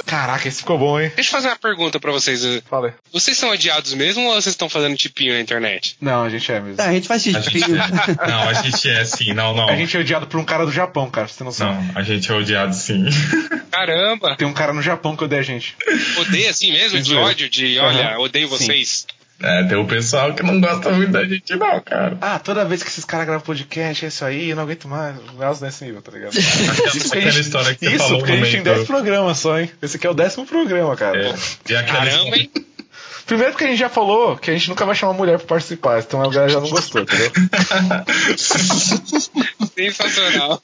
Caraca, esse ficou bom, hein? Deixa eu fazer uma pergunta pra vocês. Falei. Vocês são odiados mesmo ou vocês estão fazendo tipinho na internet? Não, a gente é mesmo. Tá, a gente faz A gente. <laughs> Não, a gente é sim. Não, não. A gente é odiado por um cara do Japão, cara, você não sabe. Não, a gente é odiado sim. Caramba! Tem um cara no Japão que odeia a gente. Odeio assim mesmo? De ódio? De olha, Aham. odeio Sim. É, tem o pessoal que não gosta muito da gente, não, cara. Ah, toda vez que esses caras gravam podcast, é isso aí, eu não aguento mais. Meus nesse nível, tá ligado? <laughs> A aquela gente- história que você Isso, falou porque a gente tem meio 10 programas só, hein? Esse aqui é o décimo programa, cara. É, e aquela Caramba, hein? Primeiro porque a gente já falou que a gente nunca vai chamar mulher pra participar, então a galera já não gostou, entendeu? <laughs> Sensacional.